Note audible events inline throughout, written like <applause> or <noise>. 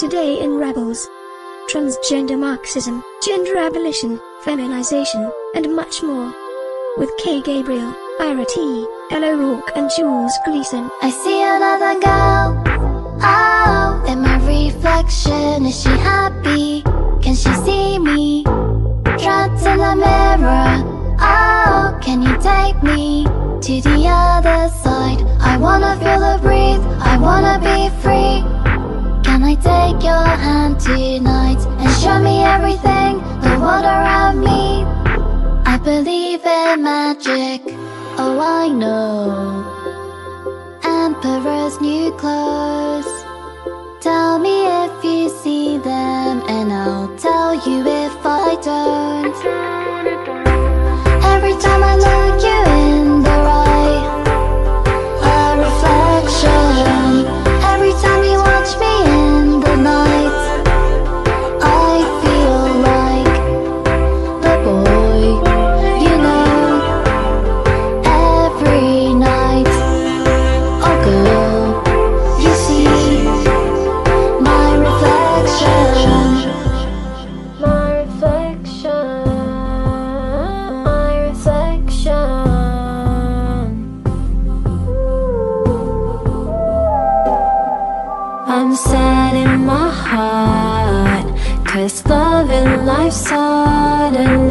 Today in Rebels. Transgender Marxism, gender abolition, feminization, and much more. With Kay Gabriel, Ira T, Elle O'Rourke and Jules Gleeson. I see another girl. Oh, in my reflection, is she happy? Can she see me? Trapped in the mirror. Oh, can you take me to the other side? I wanna feel the breathe. I wanna be free. I take your hand tonight and show me everything, the world around me? I believe in magic. Oh, I know. Emperor's new clothes. Tell me if you see them, and I'll tell you if I don't. Every time I look you in the eye, a reflection. Every time you watch me and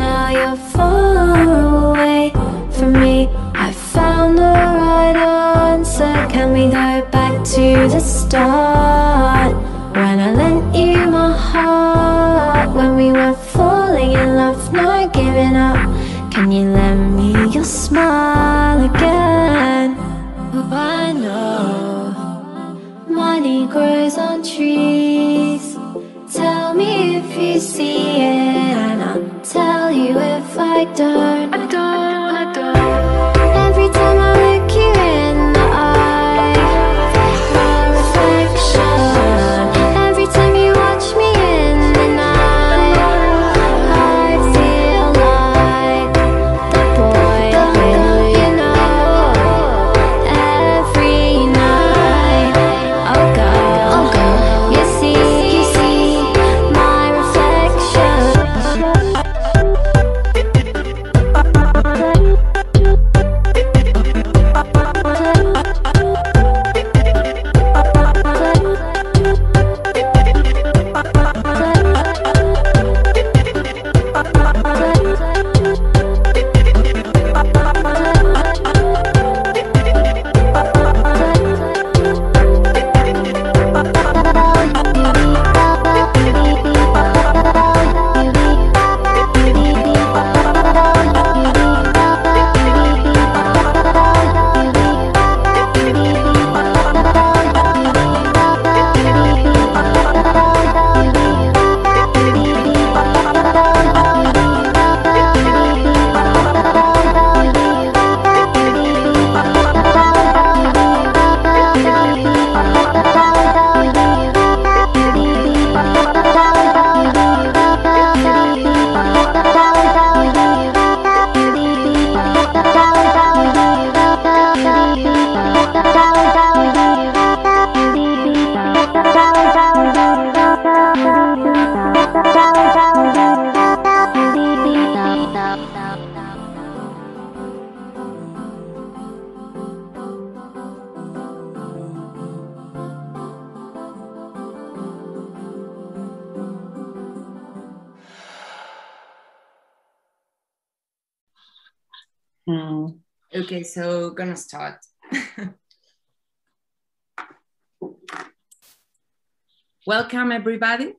everybody.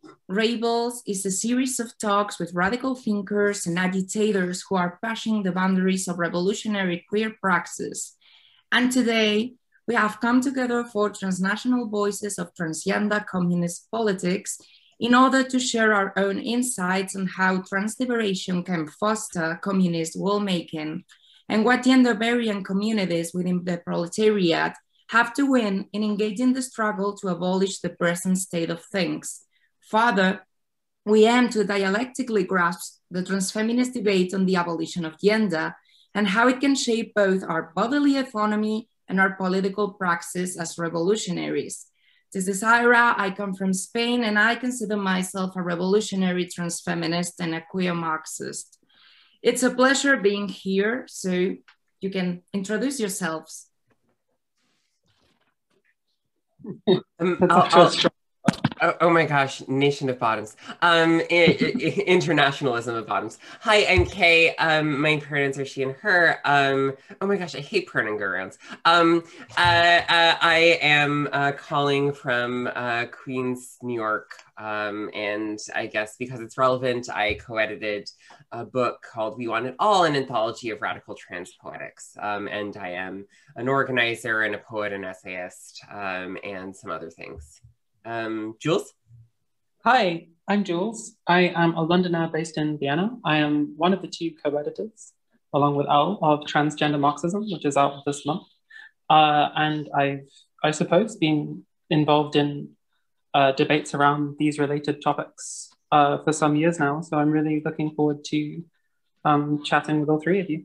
Is a series of talks with radical thinkers and agitators who are pushing the boundaries of revolutionary queer praxis. And today, we have come together for transnational voices of transgender communist politics in order to share our own insights on how trans liberation can foster communist making and what gender variant communities within the proletariat have to win in engaging the struggle to abolish the present state of things. Further, we aim to dialectically grasp the transfeminist debate on the abolition of gender and how it can shape both our bodily autonomy and our political praxis as revolutionaries. This is Ira. I come from Spain and I consider myself a revolutionary transfeminist and a queer Marxist. It's a pleasure being here, so you can introduce yourselves. <laughs> Um, I'll, I'll, Oh, oh, my gosh, nation of bottoms. Um, <laughs> internationalism of bottoms. Hi, I'm Kay. Um, my pronouns are she and her. Um, oh my gosh, I hate pronoun go Um, uh, uh, I am uh, calling from uh, Queens, New York. Um, and I guess because it's relevant, I co-edited a book called We Want It All, an anthology of radical trans poetics. Um, and I am an organizer and a poet and essayist um, and some other things. Um, Jules? Hi, I'm Jules. I am a Londoner based in Vienna. I am one of the two co-editors, along with Elle, of Transgender Marxism, which is out this month. Uh, and I've, I suppose, been involved in uh, debates around these related topics uh, for some years now. So I'm really looking forward to um, chatting with all three of you.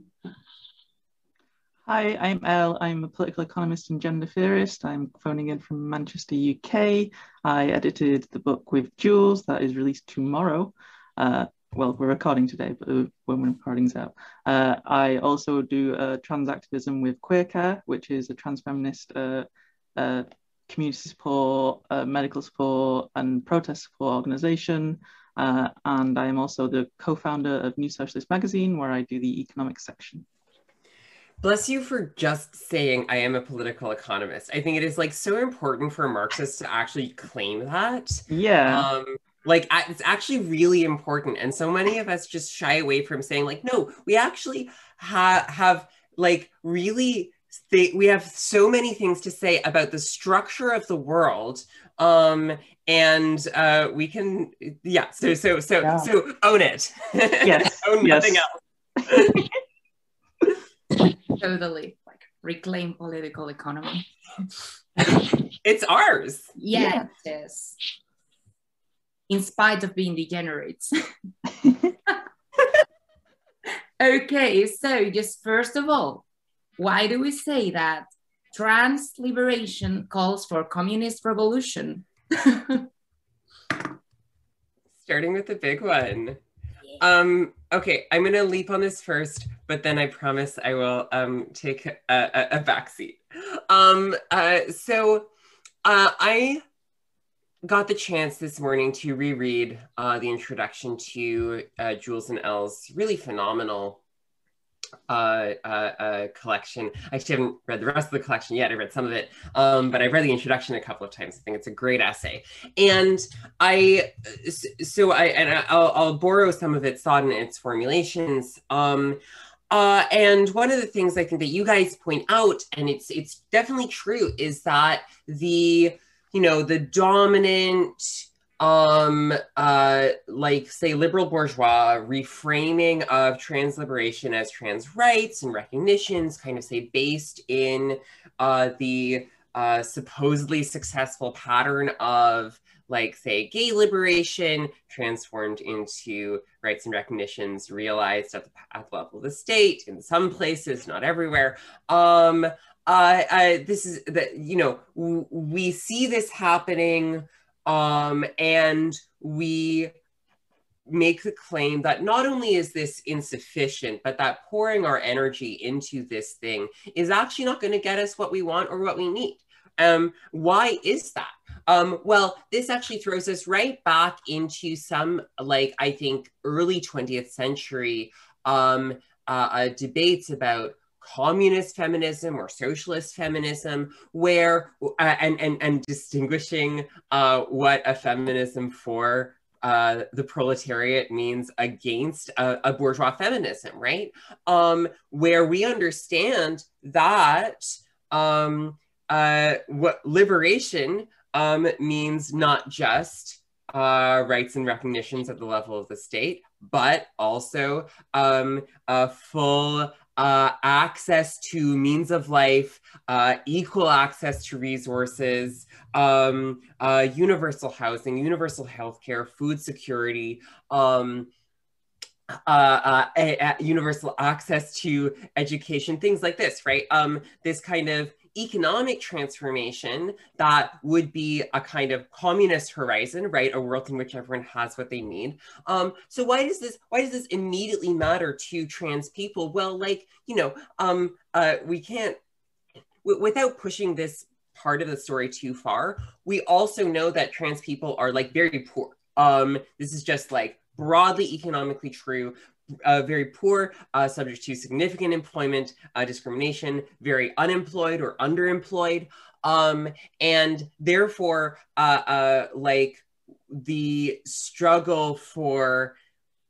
Hi, I'm Elle. I'm a political economist and gender theorist. I'm phoning in from Manchester, UK. I edited the book with Jules that is released tomorrow. Uh, well, we're recording today, but when the recording's out. Uh, I also do uh, trans activism with Queer Care, which is a trans feminist uh, uh, community support, uh, medical support, and protest support organization. and I am also the co founder of New Socialist Magazine, where I do the economics section. Bless you for just saying I am a political economist. I think it is like so important for Marxists to actually claim that. Yeah. Um, like it's actually really important, and so many of us just shy away from saying like, no, we actually ha- have like really. They, we have so many things to say about the structure of the world um and uh we can yeah so so so yeah. so own it yes <laughs> own yes. nothing else <laughs> totally like reclaim political economy. <laughs> it's ours. Yeah, yeah, it is. In spite of being degenerates. <laughs> okay, so just first of all, why do we say that trans liberation calls for communist revolution? <laughs> Starting with the big one. Um, okay, I'm gonna leap on this first, but then I promise I will um, take a, a, a backseat. Um, uh, so uh, I got the chance this morning to reread uh, the introduction to uh, Jules and Elle's really phenomenal uh, uh, uh, collection. I actually haven't read the rest of the collection yet. I read some of it, um, but I've read the introduction a couple of times. I think it's a great essay. And I, so I, and I'll, I'll borrow some of its thought and its formulations. Um, uh, and one of the things I think that you guys point out, and it's it's definitely true, is that the you know the dominant um uh like say liberal bourgeois reframing of trans liberation as trans rights and recognitions kind of say based in uh the uh supposedly successful pattern of like say gay liberation transformed into rights and recognitions realized at the, at the level of the state in some places not everywhere. Um uh, uh this is that you know we see this happening um, and we make the claim that not only is this insufficient, but that pouring our energy into this thing is actually not going to get us what we want or what we need. Um, why is that? Um, well, this actually throws us right back into some, like, I think, early 20th century um, uh, uh, debates about communist feminism or socialist feminism where uh, and, and and distinguishing uh, what a feminism for uh, the proletariat means against a, a bourgeois feminism right? Um, where we understand that um, uh, what liberation um, means not just uh, rights and recognitions at the level of the state, but also um, a full uh, access to means of life, uh, equal access to resources, um, uh, universal housing, universal healthcare, food security, um, uh, uh, universal access to education, things like this, right? Um, this kind of economic transformation that would be a kind of communist horizon, right? A world in which everyone has what they need. Um, so why does this why does this immediately matter to trans people? Well, like you know, um, uh, we can't without pushing this part of the story too far. We also know that trans people are like very poor. Um, this is just like broadly economically true uh, very poor, uh, subject to significant employment uh, discrimination, very unemployed or underemployed, um, and therefore, uh, uh, like the struggle for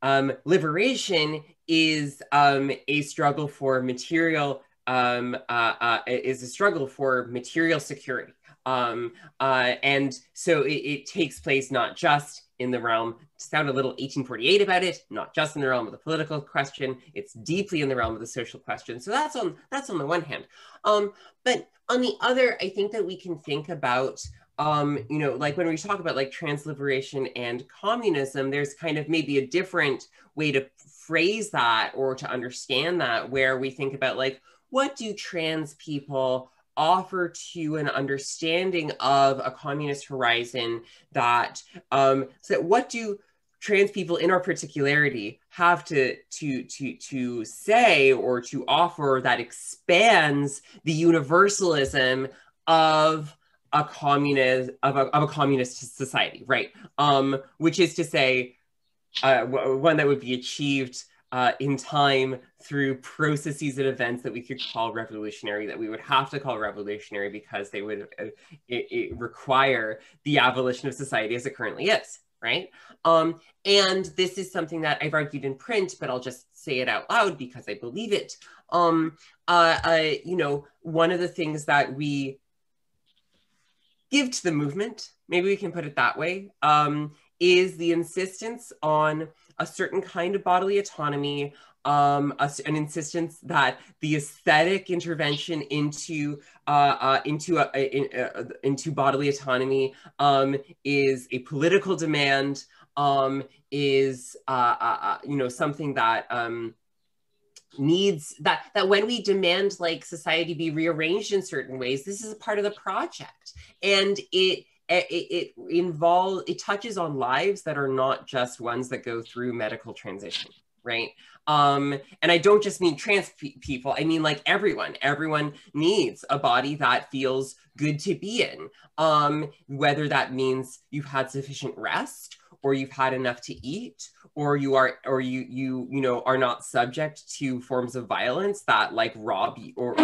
um, liberation is um, a struggle for material um, uh, is a struggle for material security. Um, and so it, it takes place not just in the realm, to sound a little 1848 about it, not just in the realm of the political question, it's deeply in the realm of the social question. So that's on that's on the one hand. Um, but on the other, I think that we can think about um, you know, like when we talk about like trans liberation and communism, there's kind of maybe a different way to phrase that or to understand that, where we think about like, what do trans people offer to an understanding of a communist horizon that um, so what do trans people in our particularity have to to to to say or to offer that expands the universalism of a communist of a, of a communist society right? Um which is to say uh, one that would be achieved uh, in time through processes and events that we could call revolutionary, that we would have to call revolutionary because they would uh, it, it require the abolition of society as it currently is, right? Um, and this is something that I've argued in print, but I'll just say it out loud because I believe it. Um, uh, uh, you know, one of the things that we give to the movement, maybe we can put it that way, um, is the insistence on a certain kind of bodily autonomy, um, a, an insistence that the aesthetic intervention into uh, uh, into a, in, uh, into bodily autonomy um, is a political demand, um, is uh, uh, uh, you know something that um, needs that that when we demand like society be rearranged in certain ways, this is a part of the project, and it it, it involves it touches on lives that are not just ones that go through medical transition right? Um and i don't just mean trans pe- people i mean like everyone. Everyone needs a body that feels good to be in. Um whether that means you've had sufficient rest or you've had enough to eat or you are or you you you know are not subject to forms of violence that like rob you or,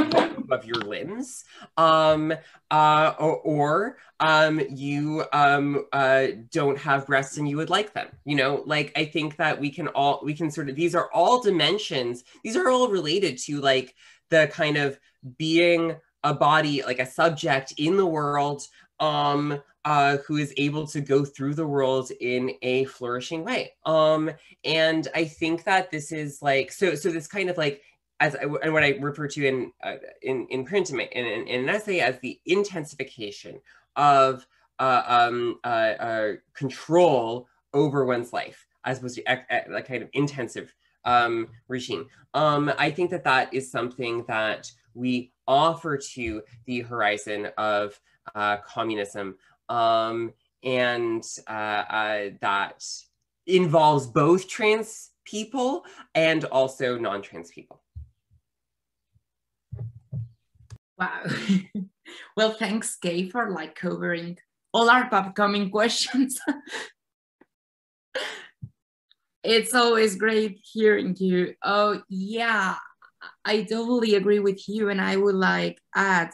of your limbs um uh or, or um you um uh don't have breasts and you would like them you know? Like i think that we can all we can sort of these are all dimensions. These are all related to like the kind of being a body like a subject in the world um uh, who is able to go through the world in a flourishing way. Um, and I think that this is like so. So this kind of like as I, and what I refer to in uh, in in print in, in, in, an essay as the intensification of uh, um, uh, uh, control over one's life, as opposed to a, kind of intensive um, regime. Um, I think that that is something that we offer to the horizon of uh, communism um, and uh, uh, that involves both trans people and also non-trans people. Wow. <laughs> well, thanks, Kay, for like covering all our upcoming <laughs> questions. it's always great hearing you. Oh, yeah, I totally agree with you. And I would like add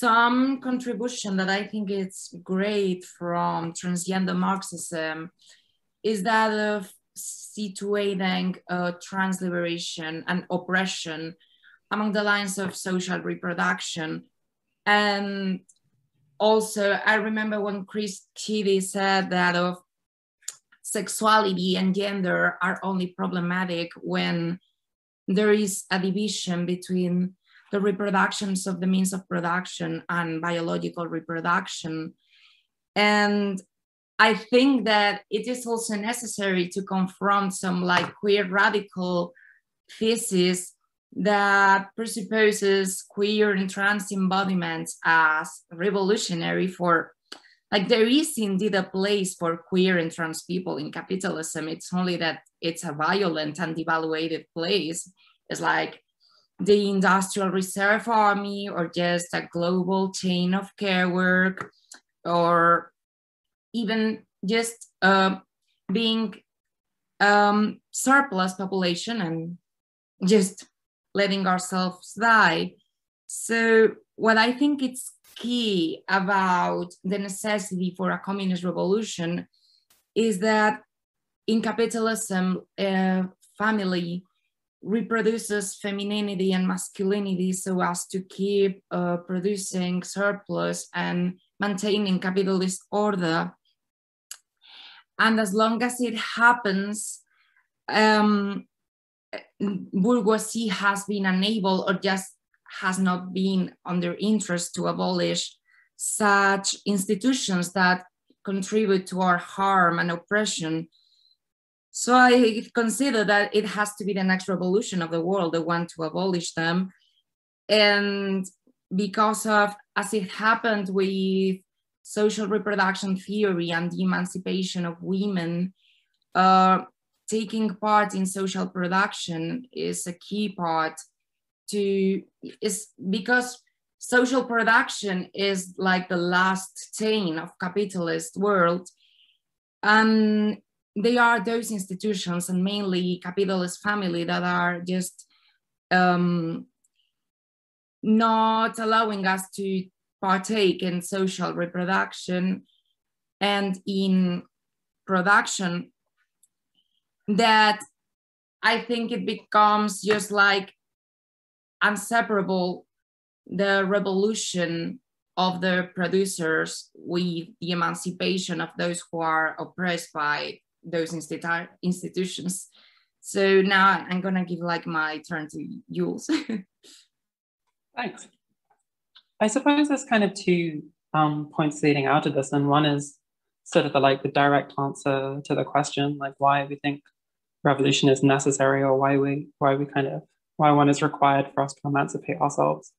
some contribution that I think it's great from transgender Marxism is that of situating uh, trans liberation and oppression among the lines of social reproduction. And also, I remember when Chris Chitty said that of sexuality and gender are only problematic when there is a division between the reproductions of the means of production and biological reproduction. And I think that it is also necessary to confront some like queer radical thesis that presupposes queer and trans embodiments as revolutionary for like there is indeed a place for queer and trans people in capitalism it's only that it's a violent and devaluated place it's like the industrial reserve army or just a global chain of care work or even just uh, being um, surplus population and just letting ourselves die. So what I think it's key about the necessity for a communist revolution is that in capitalism, uh, family reproduces femininity and masculinity so as to keep uh, producing surplus and maintaining capitalist order. And as long as it happens, um, bourgeoisie has been unable or just has not been under interest to abolish such institutions that contribute to our harm and oppression. So I consider that it has to be the next revolution of the world, the one to abolish them. And because of, as it happened with social reproduction theory and the emancipation of women, uh, taking part in social production is a key part to is because social production is like the last chain of capitalist world and they are those institutions and mainly capitalist family that are just um, not allowing us to partake in social reproduction. And in production that I think it becomes just like inseparable the revolution of the producers with the emancipation of those who are oppressed by those institu- institutions. So now I'm gonna give like my turn to Jules. <laughs> Thanks. I suppose there's kind of two um, points leading out of this, and one is sort of the like the direct answer to the question, like why we think revolution is necessary or why we why we kind of why one is required for us to emancipate ourselves,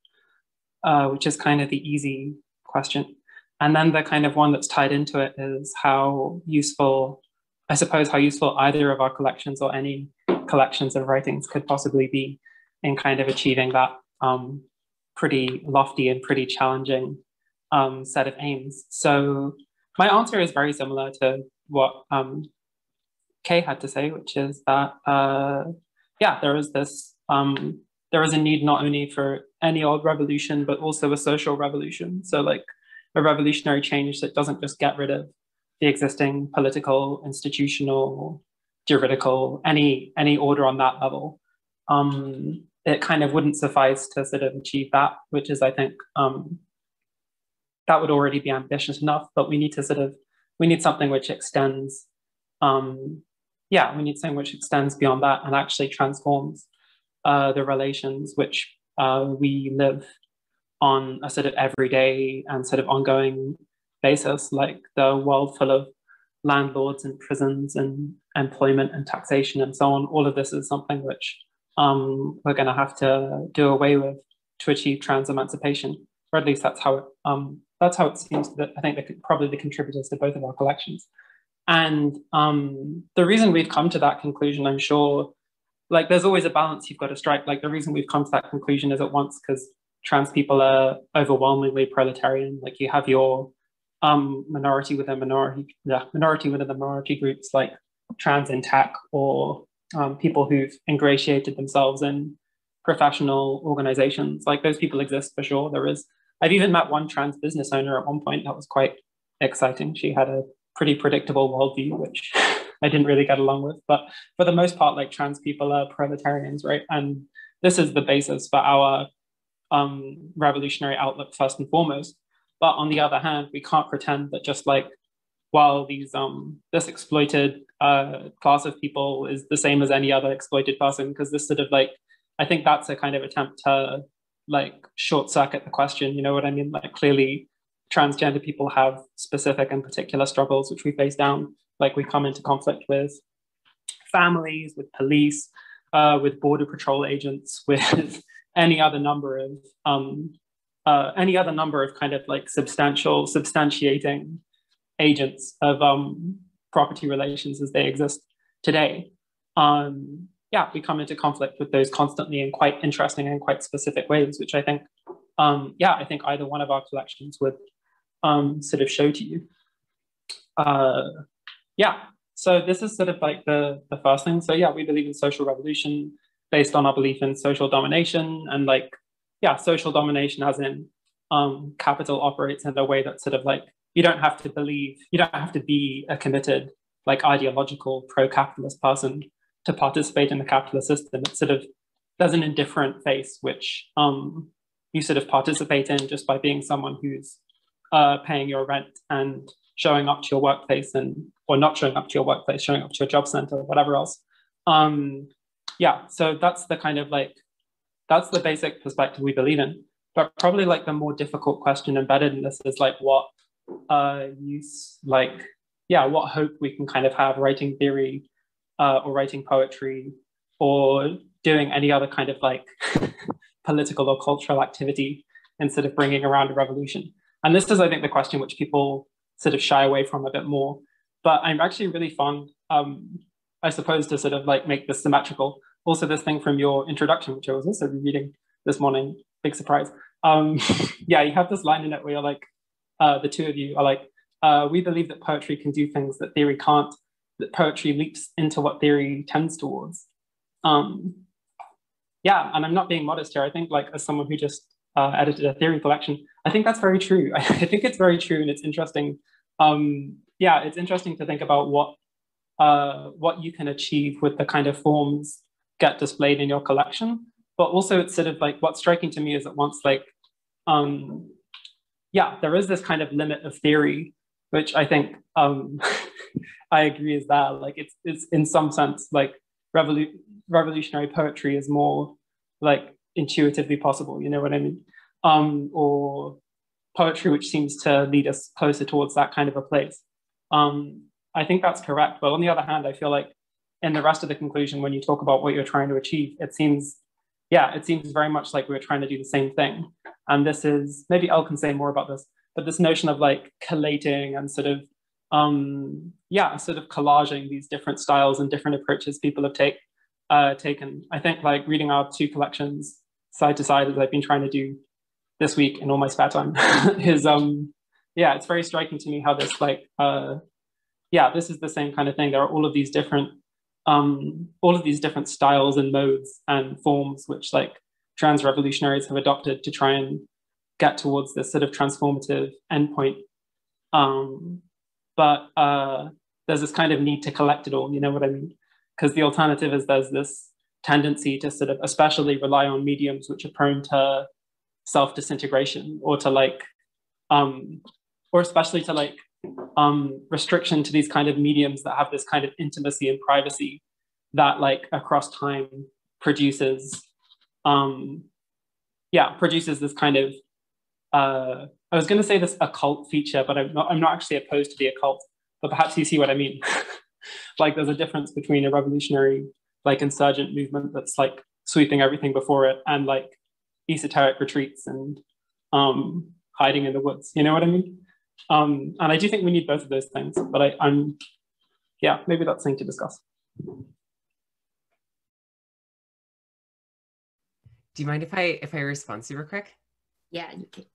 uh, which is kind of the easy question. And then the kind of one that's tied into it is how useful, I suppose, how useful either of our collections or any collections of writings could possibly be in kind of achieving that um, pretty lofty and pretty challenging um, set of aims. So my answer is very similar to what um, Kay had to say, which is that uh, yeah, there is this um, there is a need not only for any old revolution but also a social revolution. So like a revolutionary change that doesn't just get rid of the existing political, institutional, juridical, any any order on that level. Um, it kind of wouldn't suffice to sort of achieve that, which is I think um, that would already be ambitious enough. But we need to sort of we need something which extends um, yeah, we need something which extends beyond that and actually transforms uh, the relations which uh, we live on a sort of everyday and sort of ongoing basis, like the world full of landlords and prisons and employment and taxation and so on. All of this is something which um, we're going to have to do away with to achieve trans emancipation, or at least that's how it, um, that's how it seems that I think the, probably the contributors to both of our collections. And um, the reason we've come to that conclusion, I'm sure, like there's always a balance you've got to strike. Like the reason we've come to that conclusion is at once because trans people are overwhelmingly proletarian. Like you have your um, minority within minority, yeah, minority within the minority groups like trans in tech or um, people who've ingratiated themselves in professional organizations. Like those people exist for sure. There is. I've even met one trans business owner at one point that was quite exciting. She had a pretty predictable worldview, which <laughs> I didn't really get along with. But for the most part, like trans people are proletarians, right? And this is the basis for our um, revolutionary outlook first and foremost. But on the other hand, we can't pretend that just like while these um, this exploited uh, class of people is the same as any other exploited person, because this sort of like I think that's a kind of attempt to like short circuit the question. You know what I mean? Like clearly transgender people have specific and particular struggles which we face down like we come into conflict with families with police uh, with border patrol agents, <laughs> with any other number of um, uh, any other number of kind of like substantial substantiating agents of um, property relations as they exist today. Um, yeah, we come into conflict with those constantly in quite interesting and quite specific ways, which I think, um, yeah, I think either one of our collections would um, sort of show to you. Uh, yeah, so this is sort of like the, the first thing. So yeah, we believe in social revolution based on our belief in social domination and like, yeah, social domination as in um, capital operates in a way that sort of like, you don't have to believe, you don't have to be a committed like ideological pro-capitalist person to participate in the capitalist system. It's sort of there's an indifferent face which um, you sort of participate in just by being someone who's uh, paying your rent and showing up to your workplace and or not showing up to your workplace, showing up to your job center, whatever else. Um, yeah, so that's the kind of like that's the basic perspective we believe in. But probably like the more difficult question embedded in this is like what uh, use like yeah, what hope we can kind of have writing theory uh, or writing poetry or doing any other kind of like <laughs> political or cultural activity instead of bringing around a revolution. And this is, I think, the question which people sort of shy away from a bit more. But I'm actually really fond, um, I suppose, to sort of like make this symmetrical. Also, this thing from your introduction, which I was also reading this morning, big surprise. Um, <laughs> yeah, you have this line in it where you're like, uh, the two of you are like, uh, we believe that poetry can do things that theory can't, that poetry leaps into what theory tends towards. Um, yeah, and I'm not being modest here. I think like as someone who just uh, edited a theory collection, I think that's very true. <laughs> I think it's very true and it's interesting. Um, yeah, it's interesting to think about what uh, what you can achieve with the kind of forms get displayed in your collection. But also it's sort of like what's striking to me is at once like, um, yeah, there is this kind of limit of theory which I think um, <laughs> I agree is that like it's it's in some sense like revolu- revolutionary poetry is more like intuitively possible. You know what I mean? Um, or poetry which seems to lead us closer towards that kind of a place. Um, I think that's correct. But on the other hand, I feel like in the rest of the conclusion, when you talk about what you're trying to achieve, it seems, yeah, it seems very much like we're trying to do the same thing. And this is maybe Elle can say more about this but this notion of like collating and sort of um, yeah, sort of collaging these different styles and different approaches people have take, uh, taken. I think like reading our two collections side to side as I've been trying to do this week in all my spare time <laughs> is um yeah, it's very striking to me how this like uh yeah, this is the same kind of thing. There are all of these different um all of these different styles and modes and forms which like trans revolutionaries have adopted to try and get towards this sort of transformative endpoint. Um, but uh, there's this kind of need to collect it all, you know what I mean? Because the alternative is there's this tendency to sort of especially rely on mediums which are prone to self disintegration or to like, um, or especially to like um, restriction to these kind of mediums that have this kind of intimacy and privacy that like across time produces um yeah produces this kind of uh, I was going to say this occult feature, but I'm not, I'm not actually opposed to the occult, but perhaps you see what I mean. <laughs> like there's a difference between a revolutionary, like insurgent movement that's like sweeping everything before it and like esoteric retreats and um, hiding in the woods. You know what I mean? Um, and I do think we need both of those things, but I, I'm, yeah, maybe that's something to discuss. Do you mind if I if I respond super quick? Yeah, you can.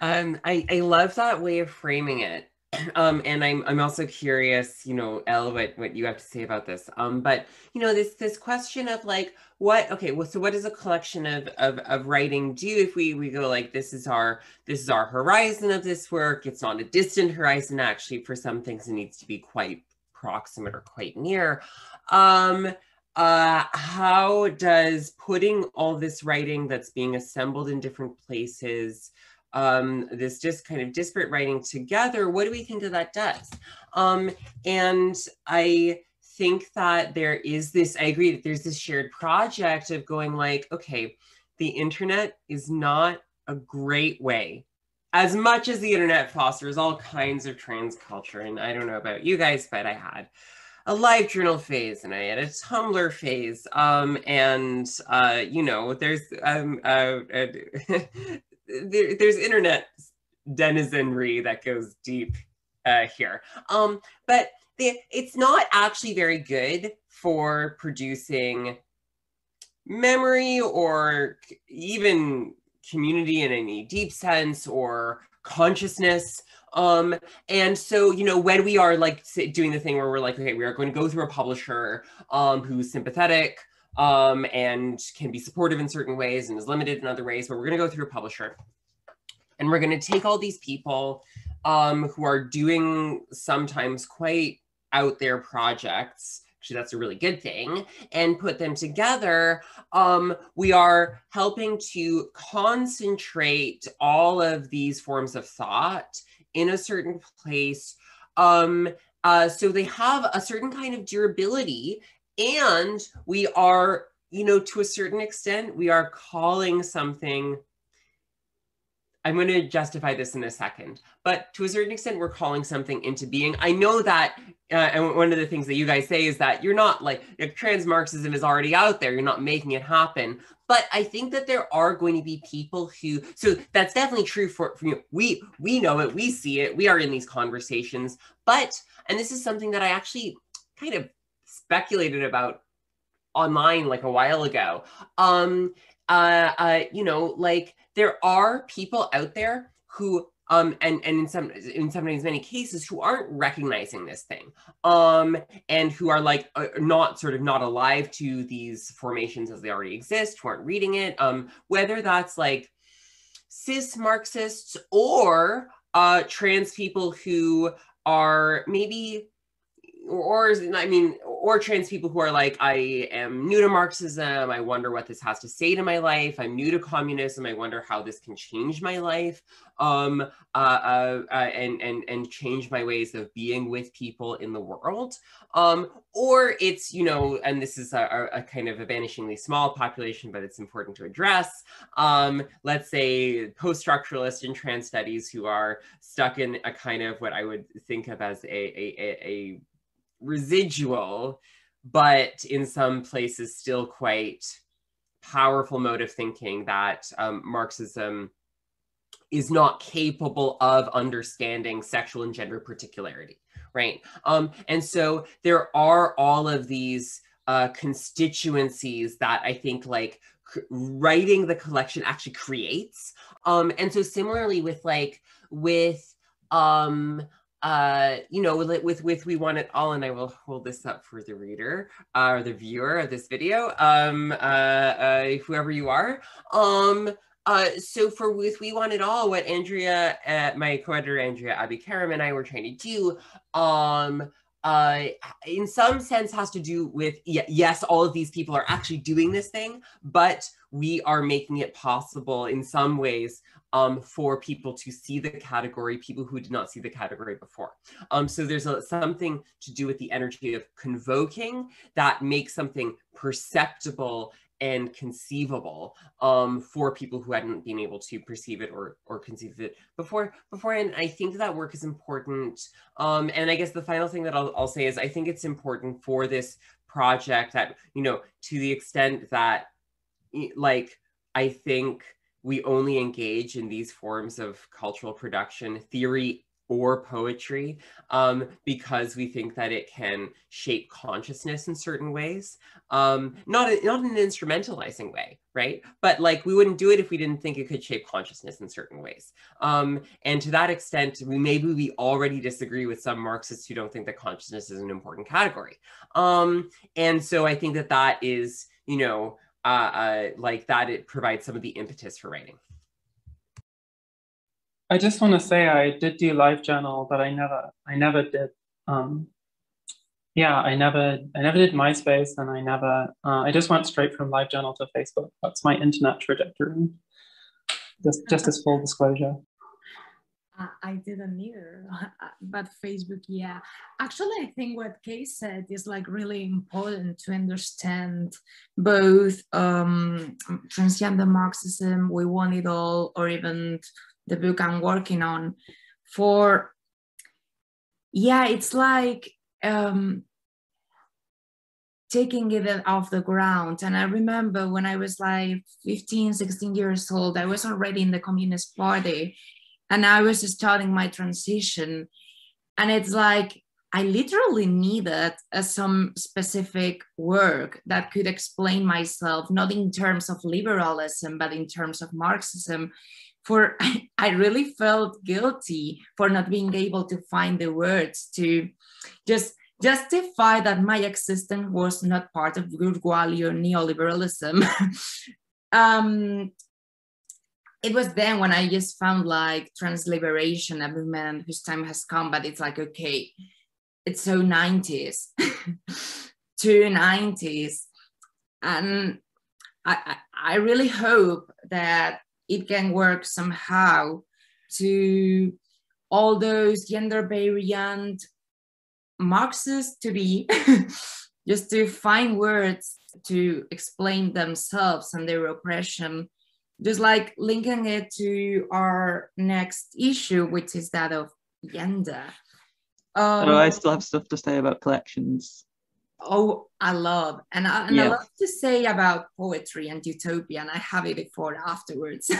um, I, I love that way of framing it. Um, and I'm I'm also curious, you know, Elle, what what you have to say about this. Um, but you know, this this question of like what okay, well, so what does a collection of of of writing do if we we go like this is our this is our horizon of this work. It's not a distant horizon, actually, for some things it needs to be quite proximate or quite near. Um, uh, how does putting all this writing that's being assembled in different places, um, this just kind of disparate writing together, what do we think that that does? Um, and I think that there is this, I agree that there's this shared project of going like, okay, the internet is not a great way as much as the internet fosters all kinds of trans culture and i don't know about you guys but i had a live journal phase and I had a Tumblr phase. Um, and uh, you know, there's um, uh, uh <laughs> there, there's internet denizenry that goes deep uh, here. Um, but the, it's not actually very good for producing memory or even community in any deep sense or consciousness um and so you know when we are like doing the thing where we're like okay we are going to go through a publisher um who's sympathetic um and can be supportive in certain ways and is limited in other ways but we're going to go through a publisher. And we're going to take all these people um who are doing sometimes quite out there projects actually that's a really good thing and put them together. Um, we are helping to concentrate all of these forms of thought in a certain place um, uh, so they have a certain kind of durability and we are you know to a certain extent we are calling something I'm going to justify this in a second, but to a certain extent, we're calling something into being. I know that, uh, and one of the things that you guys say is that you're not like, trans Marxism is already out there, you're not making it happen. But I think that there are going to be people who, so that's definitely true for, for you. We we know it, we see it, we are in these conversations. But, and this is something that I actually kind of speculated about online like a while ago. Um, uh, uh, you know, like there are people out there who um, and and in some in sometimes many cases who aren't recognizing this thing um, and who are like uh, not sort of not alive to these formations as they already exist who aren't reading it um, whether that's like cis marxists or uh, trans people who are maybe or I mean, or trans people who are like, I am new to Marxism. I wonder what this has to say to my life. I'm new to communism. I wonder how this can change my life, um, uh, uh, uh, and and and change my ways of being with people in the world. Um, or it's you know, and this is a, a kind of a vanishingly small population, but it's important to address. Um, let's say post-structuralist and trans studies who are stuck in a kind of what I would think of as a, a, a, a residual, but in some places still quite powerful mode of thinking that um, Marxism is not capable of understanding sexual and gender particularity, right? Um, and so there are all of these uh, constituencies that I think like writing the collection actually creates. Um, and so similarly with like with um, uh, you know, with, with, with We Want It All, and I will hold this up for the reader uh, or the viewer of this video, um, uh, uh, whoever you are. Um, uh, so for with We Want It All, what Andrea, uh, my co-editor Andrea Abi-Karam and I were trying to do, um, in some sense has to do with, yes, all of these people are actually doing this thing, but we are making it possible in some ways um, for people to see the category, people who did not see the category before. Um, so there's a, something to do with the energy of convoking that makes something perceptible and conceivable um, for people who hadn't been able to perceive it or or conceive it before before and I think that work is important um, and I guess the final thing that I'll, I'll say is I think it's important for this project that you know to the extent that like I think we only engage in these forms of cultural production, theory or poetry, um, because we think that it can shape consciousness in certain ways. Um, not, a, not in an instrumentalizing way, right? But like we wouldn't do it if we didn't think it could shape consciousness in certain ways. Um, and to that extent, we maybe we already disagree with some Marxists who don't think that consciousness is an important category. Um, and so I think that that is, you know, uh, uh, like that it provides some of the impetus for writing. I just want to say I did do live journal, but I never I never did. Um, yeah, I never I never did MySpace, and I never uh, I just went straight from live journal to Facebook. That's my internet trajectory. Just just as full disclosure. I didn't either, <laughs> but Facebook, yeah. Actually, I think what Kay said is like really important to understand both um, transgender Marxism, We Want It All, or even the book I'm working on. For, yeah, it's like um, taking it off the ground. And I remember when I was like 15, 16 years old, I was already in the Communist Party and I was starting my transition. And it's like, I literally needed uh, some specific work that could explain myself, not in terms of liberalism, but in terms of Marxism. For <laughs> I really felt guilty for not being able to find the words to just justify that my existence was not part of or neoliberalism. <laughs> um, it was then when I just found like trans liberation, a movement whose time has come, but it's like, okay, it's so 90s, <laughs> two 90s. And I, I really hope that it can work somehow to all those gender variant Marxists to be <laughs> just to find words to explain themselves and their oppression just like linking it to our next issue which is that of gender um, oh, I still have stuff to say about collections. Oh, I love, and I, and yeah. I love to say about poetry and utopia, and I have it before afterwards.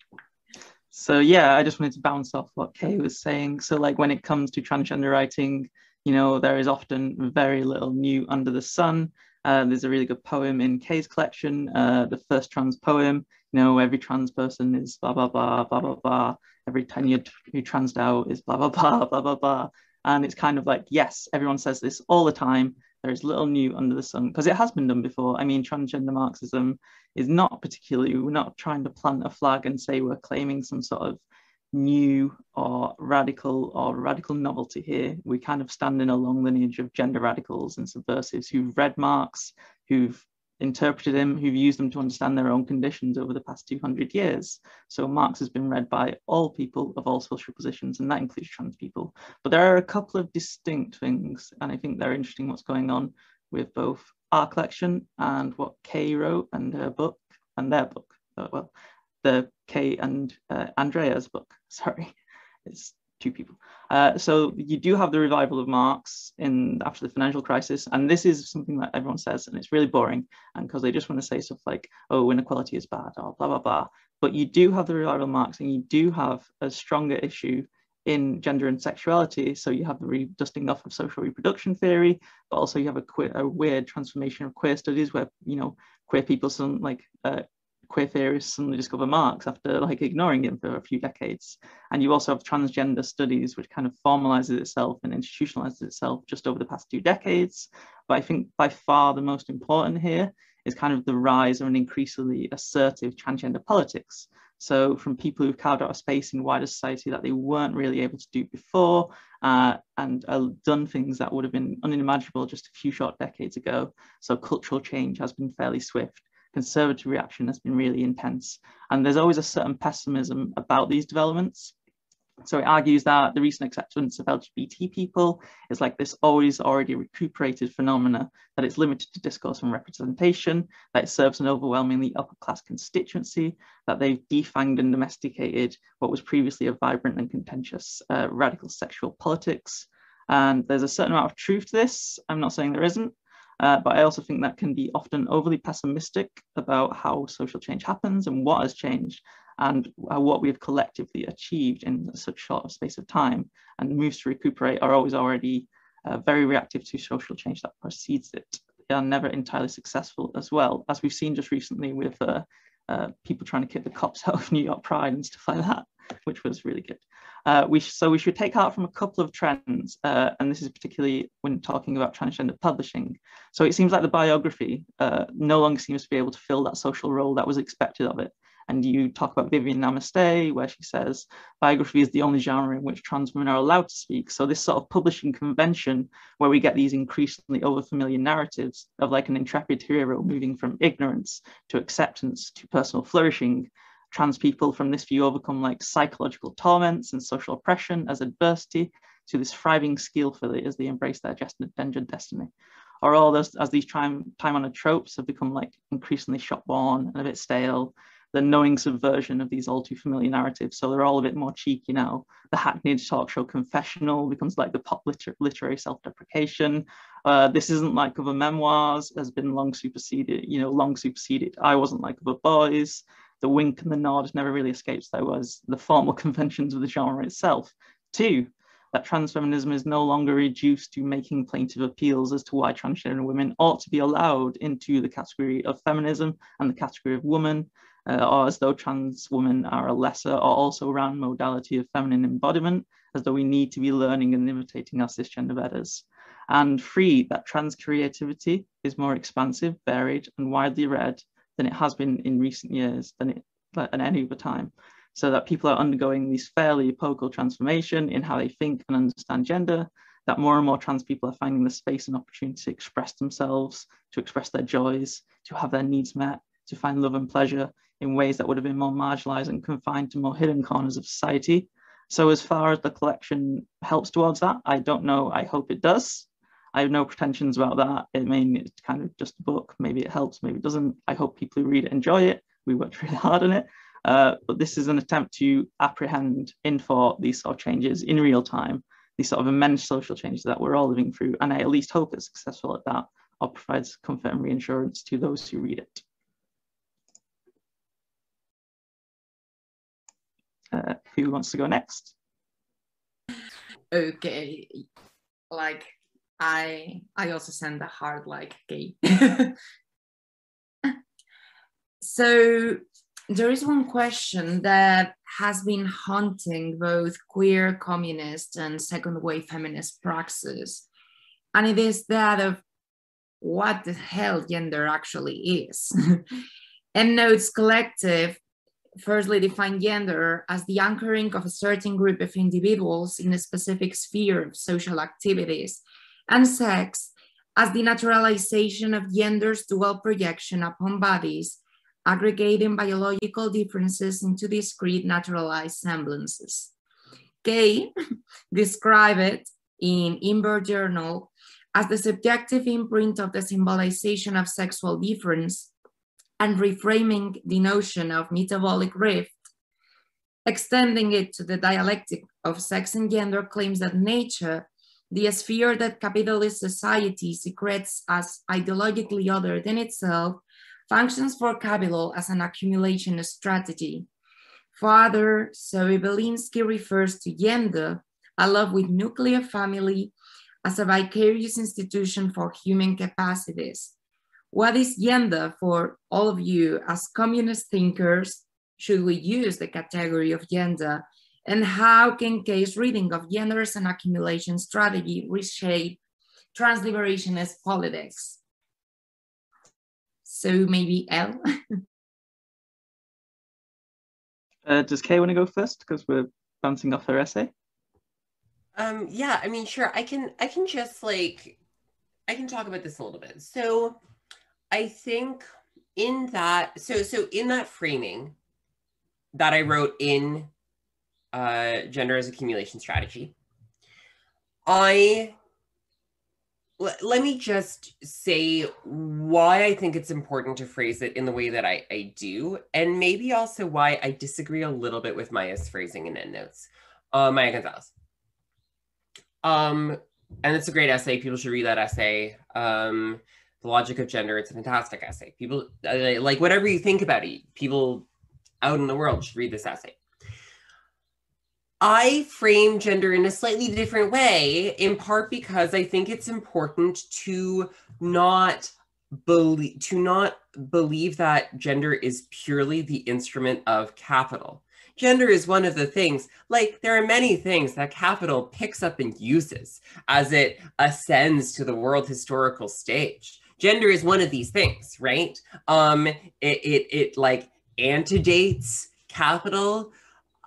<laughs> so yeah, I just wanted to bounce off what Kay was saying. So like when it comes to transgender writing, you know, there is often very little new under the sun. Uh, there's a really good poem in Kay's collection, uh, the first trans poem. You know, every trans person is blah blah blah blah blah blah every time you, you transed out is blah, blah, <laughs> blah, blah, blah, blah. And it's kind of like, yes, everyone says this all the time. There is little new under the sun because it has been done before. I mean, transgender Marxism is not particularly, we're not trying to plant a flag and say we're claiming some sort of new or radical or radical novelty here. We kind of stand in a long lineage of gender radicals and subversives who've read Marx, who've interpreted him, who've used them to understand their own conditions over the past 200 years. So Marx has been read by all people of all social positions, and that includes trans people. But there are a couple of distinct things, and I think they're interesting what's going on with both our collection and what Kay wrote and her book and their book. Uh, well, the Kay and uh, Andrea's book, <laughs> sorry. It's two people. Uh, so you do have the revival of Marx in after the financial crisis, and this is something that everyone says, and it's really boring, and because they just want to say stuff like, "Oh, inequality is bad," or blah blah blah. But you do have the revival of Marx, and you do have a stronger issue in gender and sexuality. So you have the dusting off of social reproduction theory, but also you have a, a weird transformation of queer studies where you know queer people, some like uh, queer theorists suddenly discover Marx after like ignoring him for a few decades. And you also have transgender studies, which kind of formalizes itself and institutionalizes itself just over the past two decades. But I think by far the most important here is kind of the rise of an increasingly assertive transgender politics. So from people who've carved out a space in wider society that they weren't really able to do before uh, and uh, done things that would have been unimaginable just a few short decades ago. So cultural change has been fairly swift conservative reaction has been really intense. And there's always a certain pessimism about these developments. So it argues that the recent acceptance of LGBT people is like this always already recuperated phenomena, that it's limited to discourse and representation, that it serves an overwhelmingly upper class constituency, that they've defanged and domesticated what was previously a vibrant and contentious uh, radical sexual politics. And there's a certain amount of truth to this. I'm not saying there isn't, uh, but I also think that can be often overly pessimistic about how social change happens and what has changed and what we have collectively achieved in such short space of time. And moves to recuperate are always already uh, very reactive to social change that precedes it. They are never entirely successful as well, as we've seen just recently with uh, uh people trying to kick the cops <laughs> out of New York Pride and stuff like that, which was really good. Uh, we so we should take heart from a couple of trends, uh, and this is particularly when talking about transgender publishing. So it seems like the biography uh, no longer seems to be able to fill that social role that was expected of it. And you talk about Viviane Namaste, where she says biography is the only genre in which trans women are allowed to speak. So this sort of publishing convention where we get these increasingly overfamiliar narratives of like an intrepid hero moving from ignorance to acceptance to personal flourishing trans people from this view overcome like psychological torments and social oppression as adversity to this thriving skill skillfully as they embrace their gendered destiny. Or all those as these time time honored tropes have become like increasingly shop worn and a bit stale. the knowing subversion of these all too familiar narratives. So they're all a bit more cheeky now. The hackneyed talk show confessional becomes like the pop liter- literary self-deprecation. Uh, this isn't like other memoirs has been long superseded, you know, long superseded. I wasn't like other boys. The wink and the nod never really escapes there was the formal <laughs> conventions of the genre itself. Two, that transfeminism is no longer reduced to making plaintive appeals as to why transgender women ought to be allowed into the category of feminism and the category of woman, uh, or as though trans women are a lesser or also round modality of feminine embodiment, as though we need to be learning and imitating our cisgender betters. And three, that trans creativity is more expansive, varied, and widely read than it has been in recent years than it any other time so that people are undergoing these fairly epochal transformation in how they think and understand gender, that more and more trans people are finding the space and opportunity to express themselves, to express their joys, to have their needs met, to find love and pleasure in ways that would have been more marginalized and confined to more hidden corners of society. So as far as the collection helps towards that, I don't know, I hope it does. I have no pretensions about that. I mean, it's kind of just a book. Maybe it helps, maybe it doesn't. I hope people who read it enjoy it. We worked really <laughs> hard on it. Uh, but this is an attempt to apprehend in for these sort of changes in real time, these sort of immense social changes that we're all living through. And I at least hope it's successful at that or provides comfort and reassurance to those who read it. Uh, who wants to go next? Okay, like I I also send a hard like gay. <laughs> so there is one question that has been haunting both queer communist and second wave feminist praxis. And it is that of what the hell gender actually is. <laughs> Endnotes Collective firstly define gender as the anchoring of a certain group of individuals in a specific sphere of social activities, and sex as the naturalization of gender's dual projection upon bodies aggregating biological differences into discrete naturalized semblances. Kay <laughs> described it in Invert Journal as the subjective imprint of the symbolization of sexual difference and reframing the notion of metabolic rift, extending it to the dialectic of sex and gender claims that nature, the sphere that capitalist society secretes as ideologically other than itself, functions for capital as an accumulation strategy. Further, Zoe Belinsky refers to gender, a love with nuclear family, as a vicarious institution for human capacities. What is gender for all of you as communist thinkers? Should we use the category of gender? And how can Kay's reading of gender and accumulation strategy reshape transliberationist politics? So maybe Elle. <laughs> uh, does Kay want to go first? Because we're bouncing off her essay. Um, yeah, I mean, sure. I can. I can just like, I can talk about this a little bit. So, I think in that. So so in that framing that I wrote in uh, gender as accumulation strategy, I let me just say why I think it's important to phrase it in the way that I, I do, and maybe also why I disagree a little bit with Maya's phrasing in endnotes. Uh, Maya Gonzalez. Um, and it's a great essay. People should read that essay. Um, the Logic of Gender. It's a fantastic essay. People uh, like whatever you think about it. People out in the world should read this essay. I frame gender in a slightly different way, in part because I think it's important to not believe to not believe that gender is purely the instrument of capital. Gender is one of the things, like there are many things that capital picks up and uses as it ascends to the world historical stage. Gender is one of these things, right? Um, it, it, it like antedates capital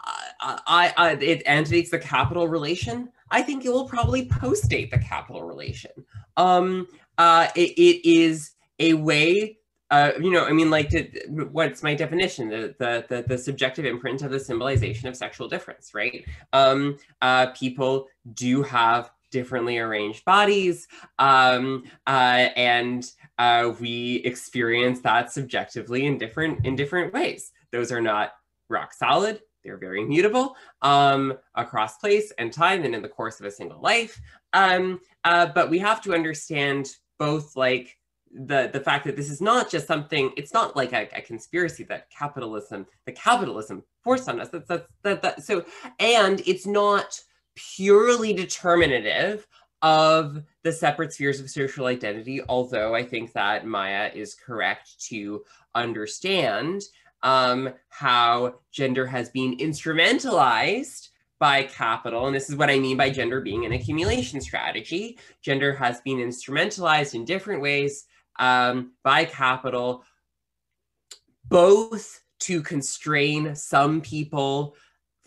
I, I, it antedates the capital relation. I think it will probably postdate the capital relation. Um, uh, it, it is a way, uh, you know, I mean, like, to, what's my definition? The, the, the, the, subjective imprint of the symbolization of sexual difference, right? Um, uh, people do have differently arranged bodies, um, uh, and uh, we experience that subjectively in different in different ways those are not rock solid. They're very mutable um, across place and time and in the course of a single life. Um, uh, but we have to understand both like the the fact that this is not just something it's not like a, a, conspiracy that capitalism the capitalism forced on us that's, that's that, that so and it's not purely determinative of the separate spheres of social identity although i think that maya is correct to understand um, how gender has been instrumentalized by capital. And this is what I mean by gender being an accumulation strategy. Gender has been instrumentalized in different ways um, by capital, both to constrain some people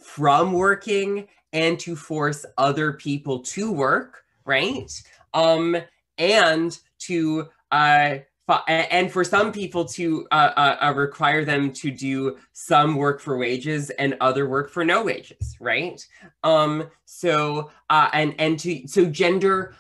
from working and to force other people to work, right? Um, and to uh, and for some people to uh, uh, uh, require them to do some work for wages and other work for no wages, right? Um, so uh, and and to so gender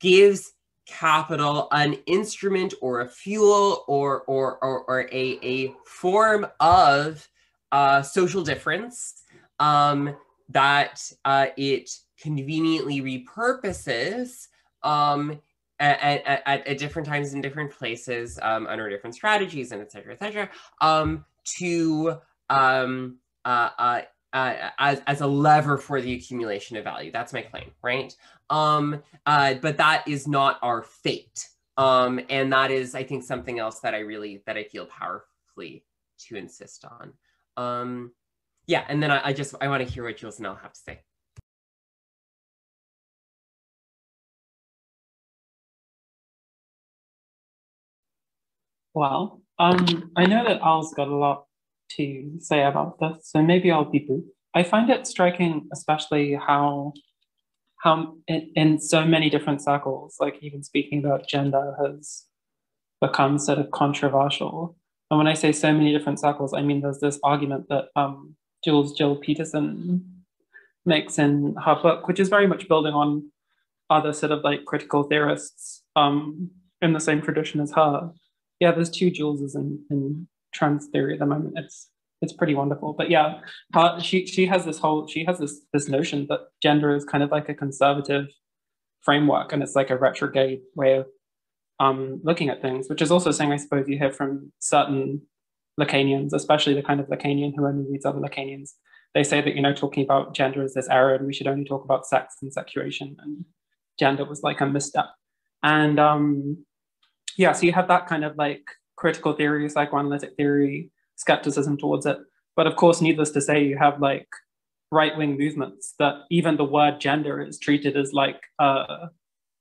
gives capital an instrument or a fuel or or or, or a a form of uh, social difference um, that uh, it conveniently repurposes um, at, at, at, different times in different places um, under different strategies and et cetera, et cetera, um, to um, uh, uh, uh, as, as a lever for the accumulation of value. That's my claim, right? Um, uh, but that is not our fate. Um, and that is, I think, something else that I really, that I feel powerfully to insist on. Um, yeah, and then I, I just, I want to hear what Jules and Elle have to say. Well, um, I know that Elle's got a lot to say about this, so maybe I'll be brief. I find it striking, especially how how in, in so many different circles, like even speaking about gender has become sort of controversial. And when I say so many different circles, I mean there's this argument that um, Jules Gill-Peterson makes in her book, which is very much building on other sort of like critical theorists um, in the same tradition as her. Yeah, there's two Juleses in, in trans theory at the moment. It's it's pretty wonderful. But yeah, uh, she she has this whole she has this this notion that gender is kind of like a conservative framework, and it's like a retrograde way of um, looking at things, which is also something I suppose you hear from certain Lacanians, especially the kind of Lacanian who only reads other Lacanians. They say that you know talking about gender is this error, and we should only talk about sex and sexuation, and gender was like a misstep. And um, yeah, so you have that kind of like critical theory, psychoanalytic theory, skepticism towards it. But of course, needless to say, you have like right wing movements that even the word gender is treated as like, uh,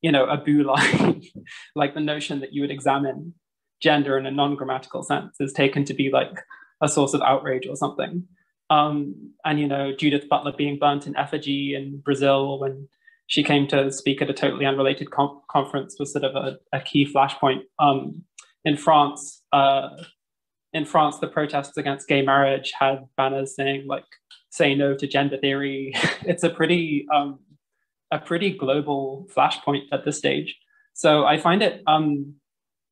you know, a boo line, <laughs> like the notion that you would examine gender in a non grammatical sense is taken to be like a source of outrage or something. Um, and, you know, Judith Butler being burnt in effigy in Brazil when she came to speak at a totally unrelated com- conference was sort of a, a key flashpoint. Um, in France, uh, in France, the protests against gay marriage had banners saying like "Say no to gender theory." <laughs> it's a pretty um, a pretty global flashpoint at this stage. So I find it. Um,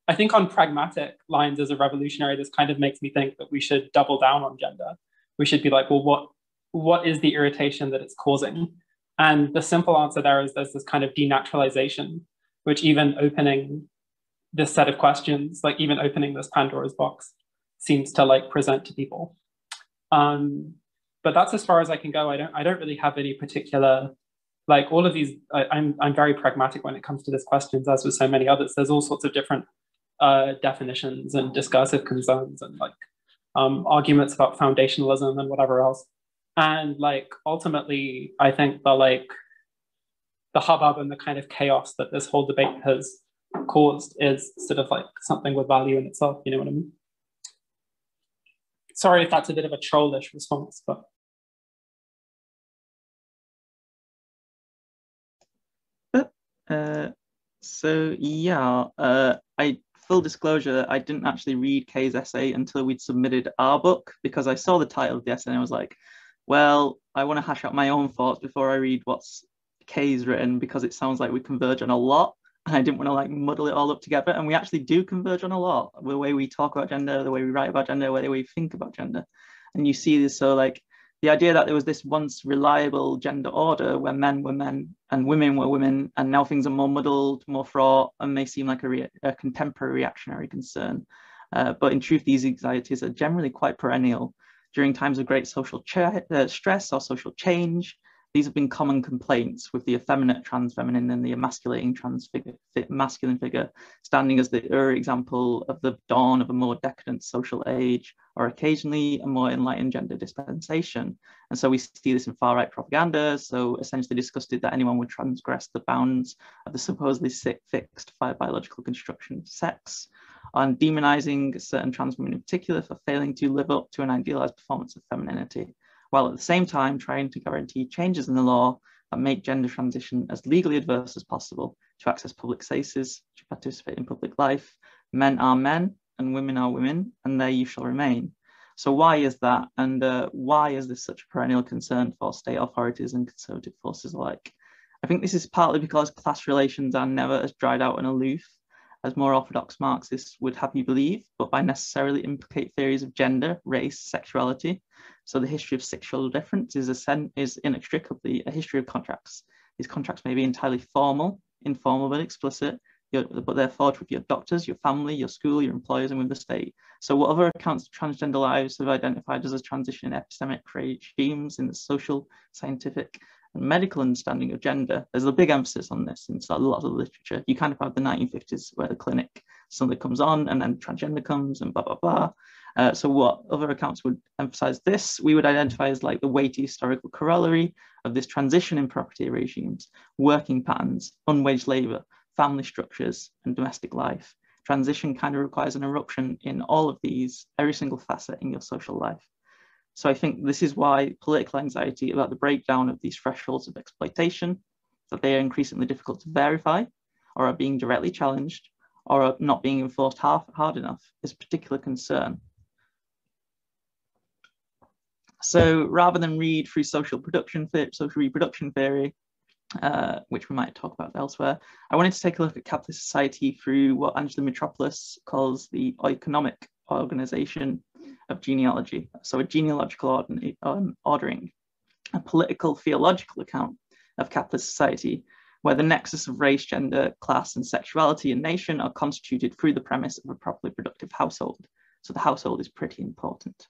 I think on pragmatic lines as a revolutionary, this kind of makes me think that we should double down on gender. We should be like, well, what what is the irritation that it's causing? And the simple answer there is there's this kind of denaturalization, which even opening this set of questions, like even opening this Pandora's box, seems to like present to people. Um, but that's as far as I can go. I don't I don't really have any particular like all of these. I, am I'm, I'm very pragmatic when it comes to these questions, as with so many others. There's all sorts of different uh, definitions and discursive concerns and like um, arguments about foundationalism and whatever else. And like ultimately, I think the like the hubbub and the kind of chaos that this whole debate has caused is sort of like something with value in itself. You know what I mean? sorry if that's a bit of a trollish response, but. Uh, so yeah, uh, I full disclosure, I didn't actually read Kay's essay until we'd submitted our book because I saw the title of the essay and I was like, well, I want to hash out my own thoughts before I read what's Kay's written because it sounds like we converge on a lot. and I didn't want to like muddle it all up together. And we actually do converge on a lot. The way we talk about gender, the way we write about gender, the way we think about gender. And you see this, so like the idea that there was this once reliable gender order where men were men and women were women, and now things are more muddled, more fraught, and may seem like a, re- a contemporary reactionary concern. Uh, but in truth, these anxieties are generally quite perennial. During times of great social uh, stress or social change, these have been common complaints with the effeminate trans feminine and the emasculating trans figure, masculine figure standing as the early example of the dawn of a more decadent social age or occasionally a more enlightened gender dispensation. And so we see this in far right propaganda. So essentially disgusted that anyone would transgress the bounds of the supposedly fixed biological construction of sex on demonizing certain trans women in particular for failing to live up to an idealized performance of femininity while at the same time trying to guarantee changes in the law that make gender transition as legally adverse as possible to access public spaces, to participate in public life. Men are men and women are women, and there you shall remain. So why is that? And uh, why is this such a perennial concern for state authorities and conservative forces alike? I think this is partly because class relations are never as dried out and aloof as more orthodox Marxists would have you believe, but by necessarily implicate theories of gender, race, sexuality. So the history of sexual difference is, a, is inextricably a history of contracts. These contracts may be entirely formal, informal, but explicit, but they're forged with your doctors, your family, your school, your employers, and with the state. So what other accounts of transgender lives have identified as a transition in epistemic regimes in the social, scientific, medical understanding of gender, there's a big emphasis on this in a lot of literature. You kind of have the 1950s where the clinic suddenly comes on and then transgender comes and blah, blah, blah. Uh, so what other accounts would emphasize this, we would identify as like the weighty historical corollary of this transition in property regimes, working patterns, unwaged labor, family structures, and domestic life. Transition kind of requires an eruption in all of these, every single facet in your social life. So I think this is why political anxiety about the breakdown of these thresholds of exploitation, that they are increasingly difficult to verify or are being directly challenged or are not being enforced hard, hard enough is a particular concern. So rather than read through social production, social reproduction theory, uh, which we might talk about elsewhere, I wanted to take a look at capitalist society through what Angela Mitropoulos calls the economic organization of genealogy. So a genealogical um, ordering, a political theological account of capitalist society, where the nexus of race, gender, class, and sexuality and nation are constituted through the premise of a properly productive household. So the household is pretty important.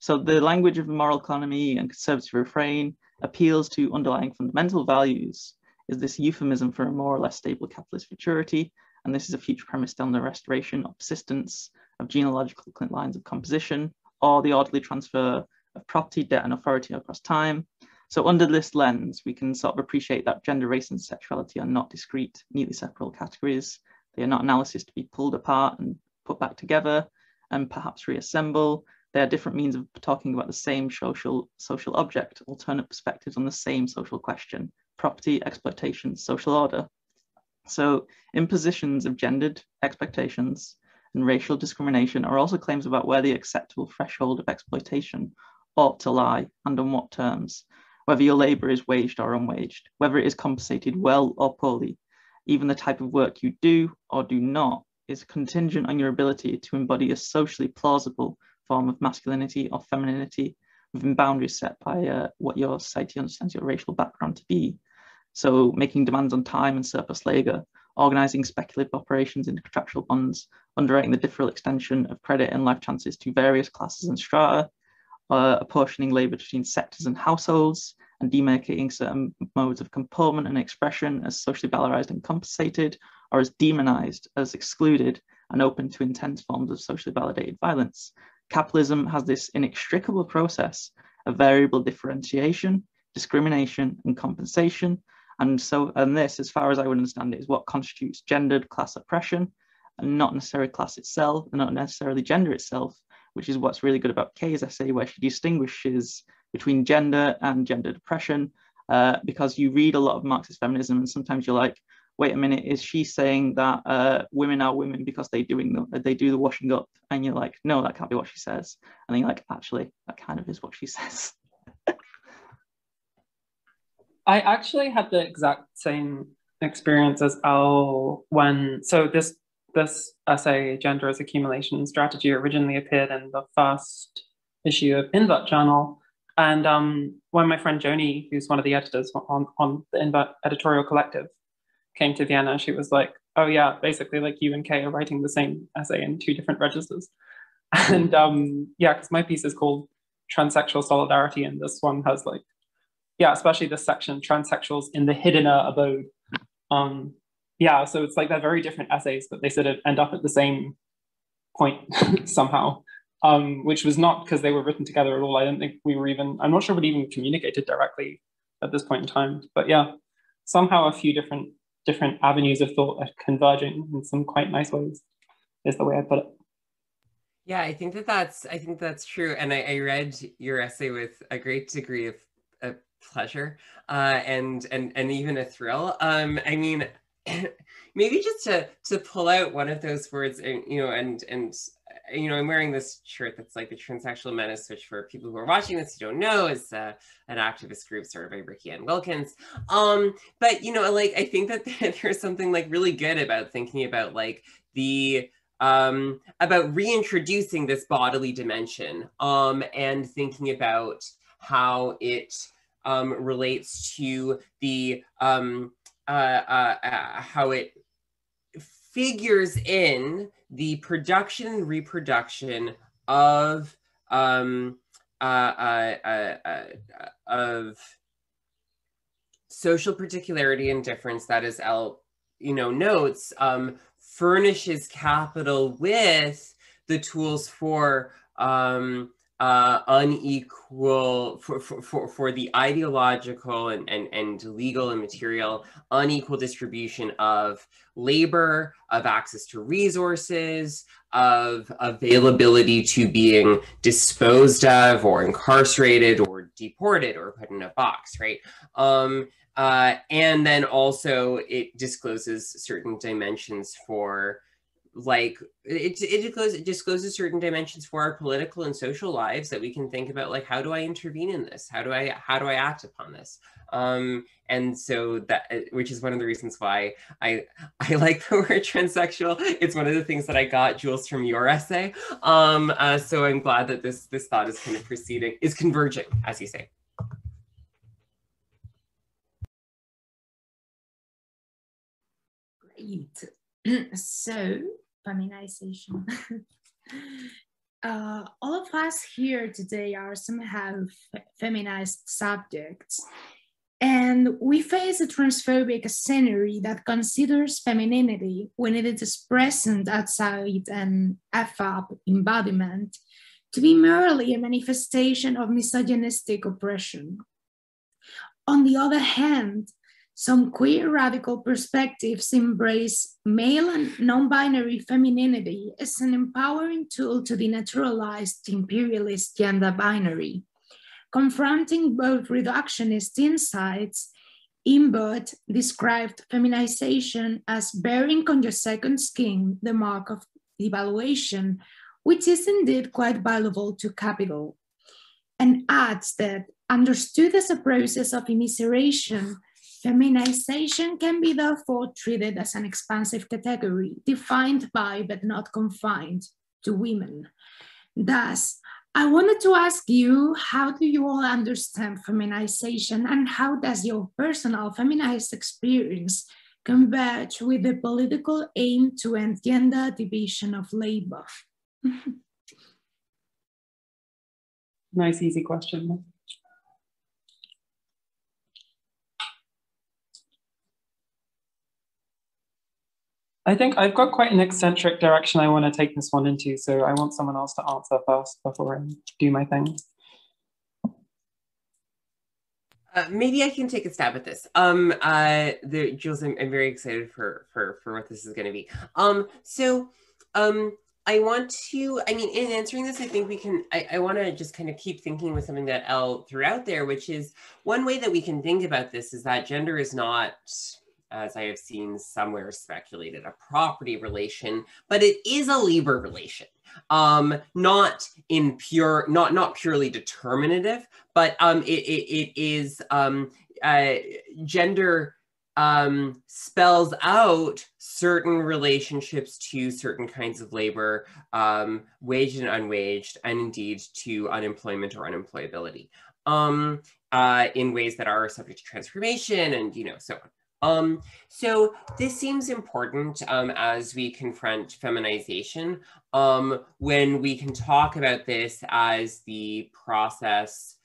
So the language of moral economy and conservative refrain appeals to underlying fundamental values is this euphemism for a more or less stable capitalist futurity. And this is a future premise on the restoration or persistence of genealogical lines of composition, or the orderly transfer of property, debt, and authority across time. So under this lens, we can sort of appreciate that gender, race, and sexuality are not discrete, neatly separable categories. They are not analysis to be pulled apart and put back together and perhaps reassemble. They are different means of talking about the same social, social object, alternate perspectives on the same social question, property, exploitation, social order. So impositions of gendered expectations and racial discrimination are also claims about where the acceptable threshold of exploitation ought to lie and on what terms, whether your labour is waged or unwaged, whether it is compensated well or poorly. Even the type of work you do or do not is contingent on your ability to embody a socially plausible form of masculinity or femininity within boundaries set by uh, what your society understands your racial background to be. So making demands on time and surplus labour organising speculative operations into contractual bonds, underwriting the differential extension of credit and life chances to various classes and strata, uh, apportioning labour between sectors and households, and demarcating certain modes of comportment and expression as socially valorized and compensated, or as demonized, as excluded, and open to intense forms of socially validated violence. Capitalism has this inextricable process of variable differentiation, discrimination, and compensation, and so, and this, as far as I would understand it, is what constitutes gendered class oppression and not necessarily class itself, and not necessarily gender itself, which is what's really good about Kay's essay, where she distinguishes between gender and gender oppression, uh, because you read a lot of Marxist feminism, and sometimes you're like, wait a minute, is she saying that uh, women are women because they doing the, they do the washing up? And you're like, no, that can't be what she says. And then you're like, actually, that kind of is what she <laughs> says. I actually had the exact same experience as Elle when so this this essay, Gender as Accumulation Strategy, originally appeared in the first issue of Invert Journal. And um, when my friend Joni, who's one of the editors on, on the Invert editorial collective, came to Vienna, she was like, oh yeah, basically like you and Kay are writing the same essay in two different registers. And um, yeah, because my piece is called Transsexual Solidarity, and this one has like, yeah, especially this section, Transsexuals in the Hiddener Abode. Um, yeah, so it's like they're very different essays, but they sort of end up at the same point <laughs> somehow, um, which was not because they were written together at all. I don't think we were even, I'm not sure we even communicated directly at this point in time. But yeah, somehow a few different different avenues of thought are converging in some quite nice ways, is the way I put it. Yeah, I think that that's I think that's true, and I, I read your essay with a great degree of, of pleasure uh, and and and even a thrill. Um, I mean, <clears throat> maybe just to to pull out one of those words, and you know, and and you know, I'm wearing this shirt that's like the transsexual menace, which for people who are watching this who don't know is uh, an activist group started by Riki Anne Wilchins. Um, but you know, like I think that <laughs> there's something like really good about thinking about like the um, about reintroducing this bodily dimension um, and thinking about how it um, relates to the um, uh, uh, uh, how it figures in the production and reproduction of um, uh, uh, uh, of social particularity and difference that is Elle, you know, notes, um, furnishes capital with the tools for um, uh, unequal for, for, for, for the ideological and, and, and legal and material unequal distribution of labor, of access to resources, of availability to being disposed of or incarcerated or deported or put in a box, right? Um, uh, and then also it discloses certain dimensions for like it, it discloses, it discloses certain dimensions for our political and social lives that we can think about like how do i intervene in this? How do i how do i act upon this? Um and so that uh, which is one of the reasons why i i <laughs> like the word transsexual. It's one of the things that i got jules from your essay. Um uh, so i'm glad that this this thought is kind of proceeding is converging as you say. Great. <clears throat> So feminization. <laughs> uh, all of us here today are somehow feminized subjects. And we face a transphobic scenery that considers femininity when it is present outside an FAB embodiment to be merely a manifestation of misogynistic oppression. On the other hand, some queer radical perspectives embrace male and non binary femininity as an empowering tool to denaturalize the imperialist gender binary. Confronting both reductionist insights, Invert described feminization as bearing on your second skin the mark of devaluation, which is indeed quite valuable to capital, and adds that understood as a process of immiseration, Feminization can be therefore treated as an expansive category, defined by but not confined to women. Thus, I wanted to ask you, how do you all understand feminization and how does your personal feminized experience converge with the political aim to end gender division of labor? <laughs> nice, easy question. I think I've got quite an eccentric direction I want to take this one into, so I want someone else to answer first before I do my thing. Uh, maybe I can take a stab at this. Um, uh, the, Jules, I'm, I'm very excited for for for what this is going to be. Um, so, um, I want to. I mean, in answering this, I think we can. I, I want to just kind of keep thinking with something that Elle threw out there, which is one way that we can think about this is that gender is not as I have seen somewhere speculated, a property relation, but it is a labor relation. Um, not in pure, not not purely determinative, but um, it, it, it is um, uh, gender um, spells out certain relationships to certain kinds of labor, um, waged and unwaged, and indeed to unemployment or unemployability um, uh, in ways that are subject to transformation and, you know, so on. Um, so this seems important um, as we confront feminization um, when we can talk about this as the process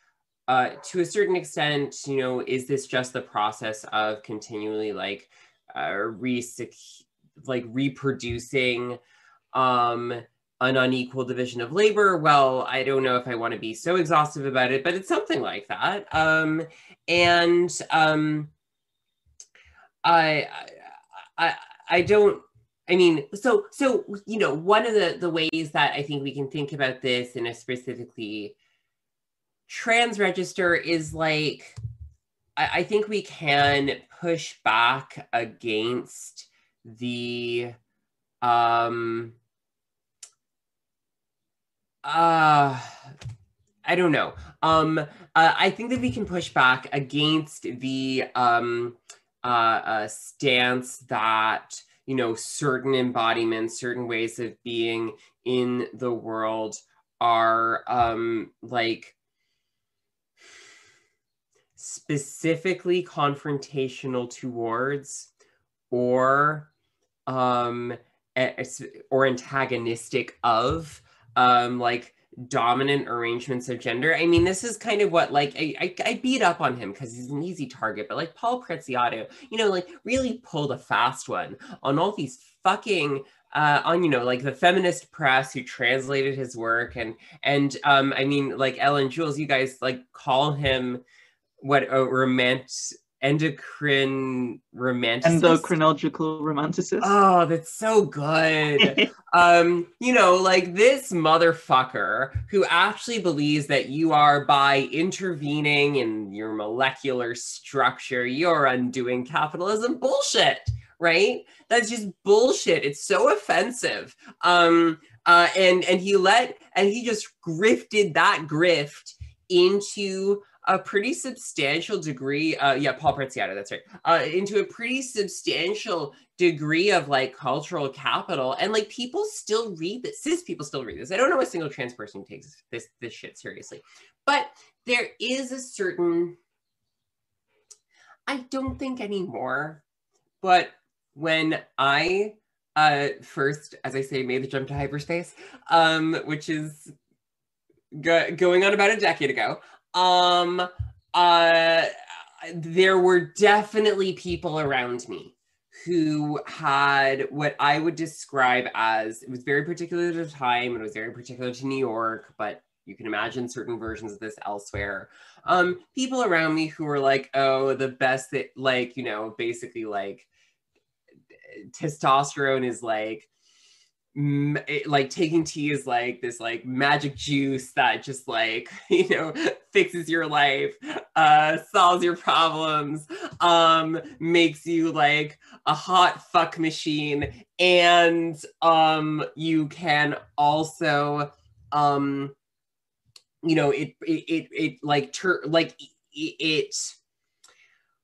uh, to a certain extent, you know, is this just the process of continually like uh, re like reproducing um, an unequal division of labor? Well, I don't know if I want to be so exhaustive about it, but it's something like that. Um, and um, I, I, I don't. I mean, so so you know, one of the the ways that I think we can think about this in a specifically trans register is like I, I think we can push back against the um uh I don't know. Um, uh, I think that we can push back against the um, uh, uh, stance that you know certain embodiments, certain ways of being in the world are um, like specifically confrontational towards or um or antagonistic of um like dominant arrangements of gender. I mean, this is kind of what like I, I, I beat up on him because he's an easy target, but like Paul Preciado, you know, like really pulled a fast one on all these fucking uh, on you know like the feminist press who translated his work and and um I mean like Elle and Jules, you guys like call him what a romantic endocrine romanticist endocrinological romanticist oh that's so good. <laughs> Um you know like this motherfucker who actually believes that you are by intervening in your molecular structure you're undoing capitalism. Bullshit right? That's just bullshit. It's so offensive. Um uh and and he let and he just grifted that grift into a pretty substantial degree uh yeah paul Preciado, that's right uh into a pretty substantial degree of like cultural capital and like people still read this cis people still read this. I don't know a single trans person who takes this this shit seriously. But there is a certain i don't think anymore but when i uh first as i say made the jump to hyperspace um which is go- going on about a decade ago um uh there were definitely people around me who had what I would describe as it was very particular to the time, it was very particular to New York, but you can imagine certain versions of this elsewhere. Um, people around me who were like, oh, the best that, like, you know, basically like testosterone is like it, like taking T is like this like magic juice that just like <laughs> you know fixes your life uh solves your problems um makes you like a hot fuck machine. And um you can also um you know it it it, it like tur- like it, it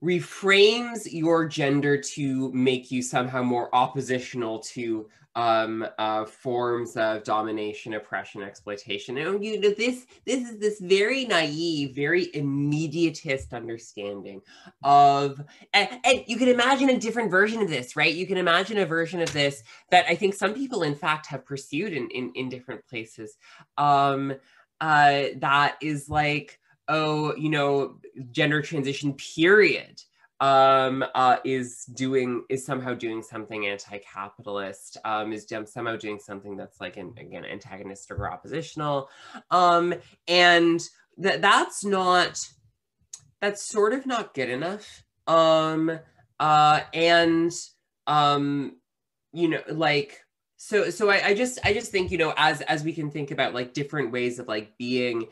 reframes your gender to make you somehow more oppositional to um, uh, forms of domination, oppression, exploitation. And you know, this this is this very naive, very immediatist understanding of, and, and you can imagine a different version of this, right? You can imagine a version of this that I think some people, in fact, have pursued in in, in different places. Um, uh, that is like, oh, you know, gender transition period um, uh, is doing is somehow doing something anti-capitalist, um, is somehow doing something that's like an, again antagonistic or oppositional, um, and that that's not that's sort of not good enough. Um, uh, and um, you know, like so so I, I just i just think you know as as we can think about like different ways of like being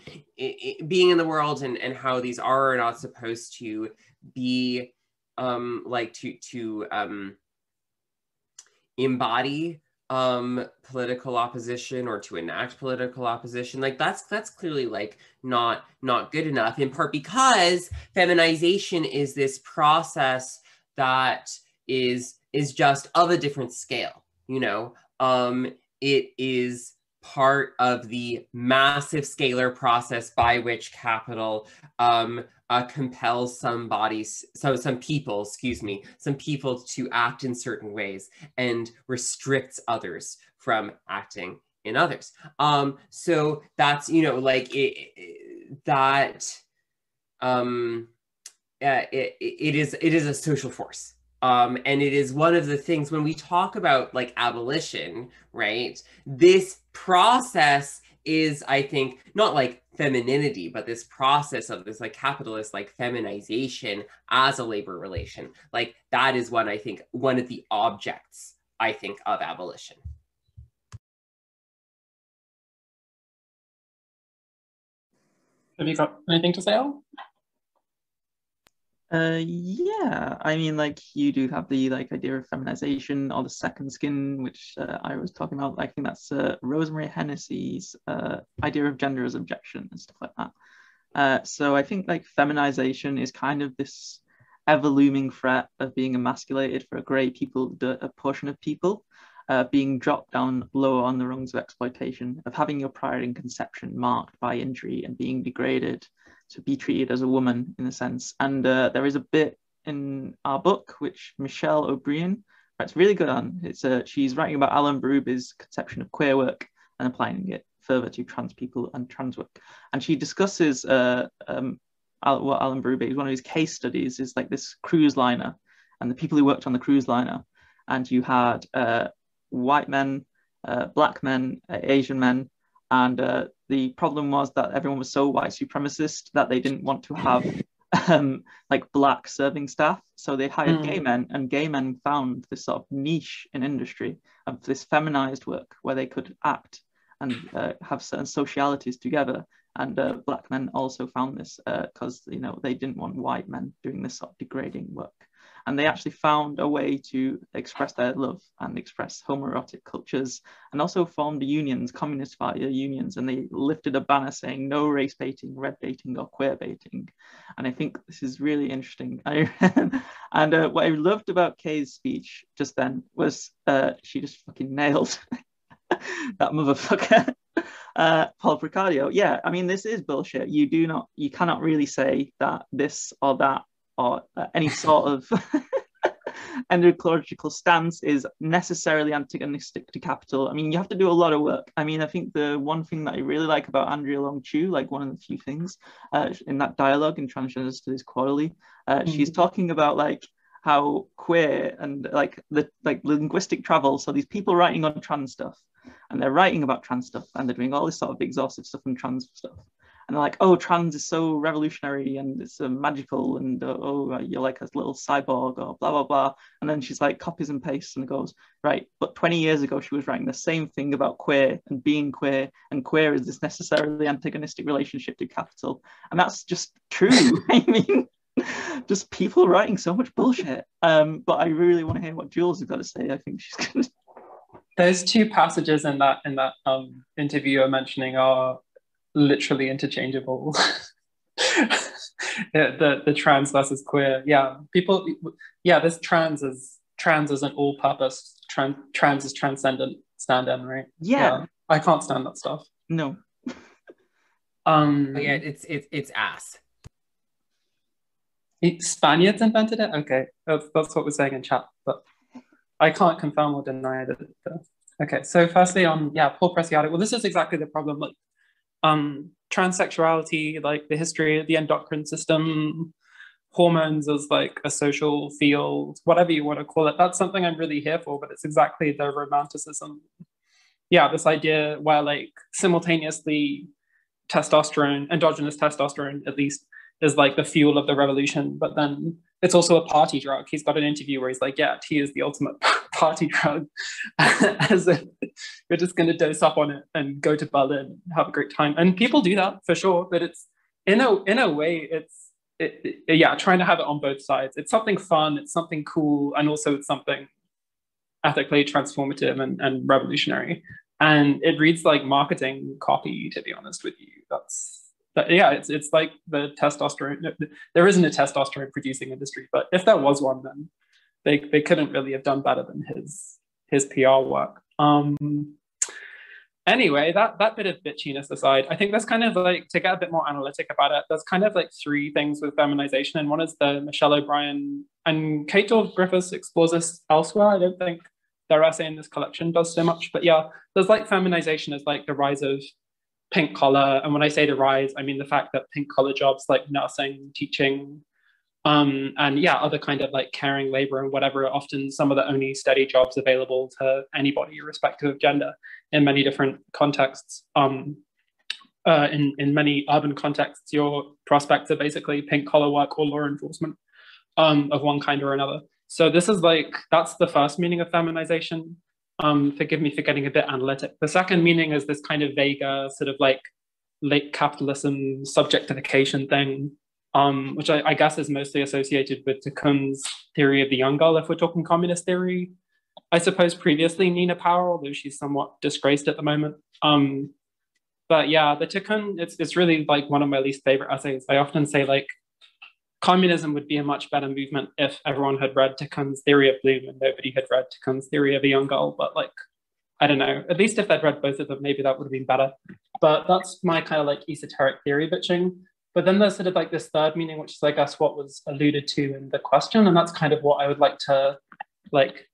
being in the world and and how these are or not supposed to be um, like to to um, embody um political opposition or to enact political opposition like that's that's clearly like not not good enough in part because feminization is this process that is is just of a different scale you know um it is part of the massive scalar process by which capital um, uh, compels some bodies, so some people, excuse me, some people to act in certain ways and restricts others from acting in others. Um, so that's, you know, like it, it, that, um, uh, it, it is, it is a social force. Um, and it is one of the things when we talk about like abolition, right? This process is, I think, not like femininity, but this process of this like capitalist like feminization as a labor relation. Like that is one, I think, one of the objects, I think, of abolition. Have you got anything to say? Uh, yeah, I mean, like you do have the like idea of feminization or the second skin, which uh, I was talking about. I think that's uh, Rosemary Hennessy's uh, idea of gender as abjection and stuff like that. Uh, so I think like feminization is kind of this ever looming threat of being emasculated for a great people, a portion of people, uh, being dropped down lower on the rungs of exploitation, of having your prior in conception marked by injury and being degraded to be treated as a woman in a sense. And uh, there is a bit in our book which Michelle O'Brien writes really good on. It's uh, she's writing about Allan Bérubé's conception of queer work and applying it further to trans people and trans work. And she discusses uh, um, what Alan Berube, one of his case studies, is like this cruise liner and the people who worked on the cruise liner. And you had uh, white men, uh, black men, uh, Asian men, and uh, the problem was that everyone was so white supremacist that they didn't want to have <laughs> um, like black serving staff. So they hired mm. gay men, and gay men found this sort of niche in industry of this feminized work where they could act and uh, have certain socialities together. And uh, black men also found this because uh, you know they didn't want white men doing this sort of degrading work and they actually found a way to express their love and express homoerotic cultures and also formed unions, communist fire unions, and they lifted a banner saying no race baiting, red baiting, or queer baiting. And I think this is really interesting. <laughs> and uh, what I loved about Kay's speech just then was uh, she just fucking nailed <laughs> that motherfucker. <laughs> Uh, Paul Preciado, yeah, I mean, this is bullshit. You do not, you cannot really say that this or that or uh, any sort of <laughs> ecological stance is necessarily antagonistic to capital. I mean, you have to do a lot of work. I mean, I think the one thing that I really like about Andrea Long Chu, like one of the few things uh, in that dialogue in Transgender Studies Quarterly, uh, mm-hmm. she's talking about like how queer and like the like linguistic travel. So these people writing on trans stuff, and they're writing about trans stuff, and they're doing all this sort of exhaustive stuff on trans stuff and they're like, oh, trans is so revolutionary and it's uh, magical, and uh, oh, you're like a little cyborg or blah blah blah. And then she's like copies and pastes and goes, right, but 20 years ago she was writing the same thing about queer and being queer, and queer is this necessarily antagonistic relationship to capital, and that's just true. <laughs> I mean. Just people writing so much bullshit. Um, but I really want to hear what Jules has got to say. I think she's gonna there's two passages in that in that um, interview you're mentioning are literally interchangeable. <laughs> yeah, the the trans versus queer. Yeah, people. Yeah, this trans is trans is an all-purpose. Trans trans is transcendent. Stand in right. Yeah. yeah. I can't stand that stuff. No. <laughs> um. But yeah, it's it's it's ass. Spaniards invented it. Okay, that's, that's what we're saying in chat, but I can't confirm or deny that. Okay, so firstly on yeah, Paul Preciado. Well, this is exactly the problem. Like um, transsexuality, like the history of the endocrine system, hormones as like a social field, whatever you want to call it. That's something I'm really here for, but it's exactly the romanticism. Yeah, this idea where like simultaneously testosterone, endogenous testosterone at least, is like the fuel of the revolution, but then it's also a party drug. He's got an interview where he's like, "Yeah, T is the ultimate <laughs> party drug," <laughs> as if you're just going to dose up on it and go to Berlin, and have a great time. And people do that for sure, but it's in a in a way, it's it, it, yeah, trying to have it on both sides. It's something fun, it's something cool, and also it's something ethically transformative and, and revolutionary. And it reads like marketing copy, to be honest with you. That's but yeah, it's it's like the testosterone. There isn't a testosterone producing industry, but if there was one, then they they couldn't really have done better than his his PR work. Um, anyway, that that bit of bitchiness aside, I think there's kind of like to get a bit more analytic about it. There's kind of like three things with feminization, and one is the Michelle O'Brien and Kate Doyle Griffiths explores this elsewhere. I don't think their essay in this collection does so much, but yeah, there's like feminization as like the rise of pink collar, and when I say the rise, I mean the fact that pink collar jobs like nursing, teaching, um, and yeah, other kind of like caring labor and whatever often some of the only steady jobs available to anybody, irrespective of gender, in many different contexts. Um, uh, in, in many urban contexts, your prospects are basically pink collar work or law enforcement um, of one kind or another. So this is like, that's the first meaning of feminization. Um, forgive me for getting a bit analytic. The second meaning is this kind of vague, sort of like late capitalism subjectification thing um, which I, I, guess is mostly associated with Tiqqun's theory of the young girl, if we're talking communist theory. I suppose previously Nina Power, although she's somewhat disgraced at the moment. Um, but yeah, the Tiqqun, it's, it's really like one of my least favorite essays. I often say like communism would be a much better movement if everyone had read Tiqqun's theory of bloom and nobody had read Tiqqun's theory of a young girl. But like, I don't know, at least if they'd read both of them, maybe that would have been better. But that's my kind of like esoteric theory bitching. But then there's sort of like this third meaning, which is, I guess, what was alluded to in the question. And that's kind of what I would like to, like,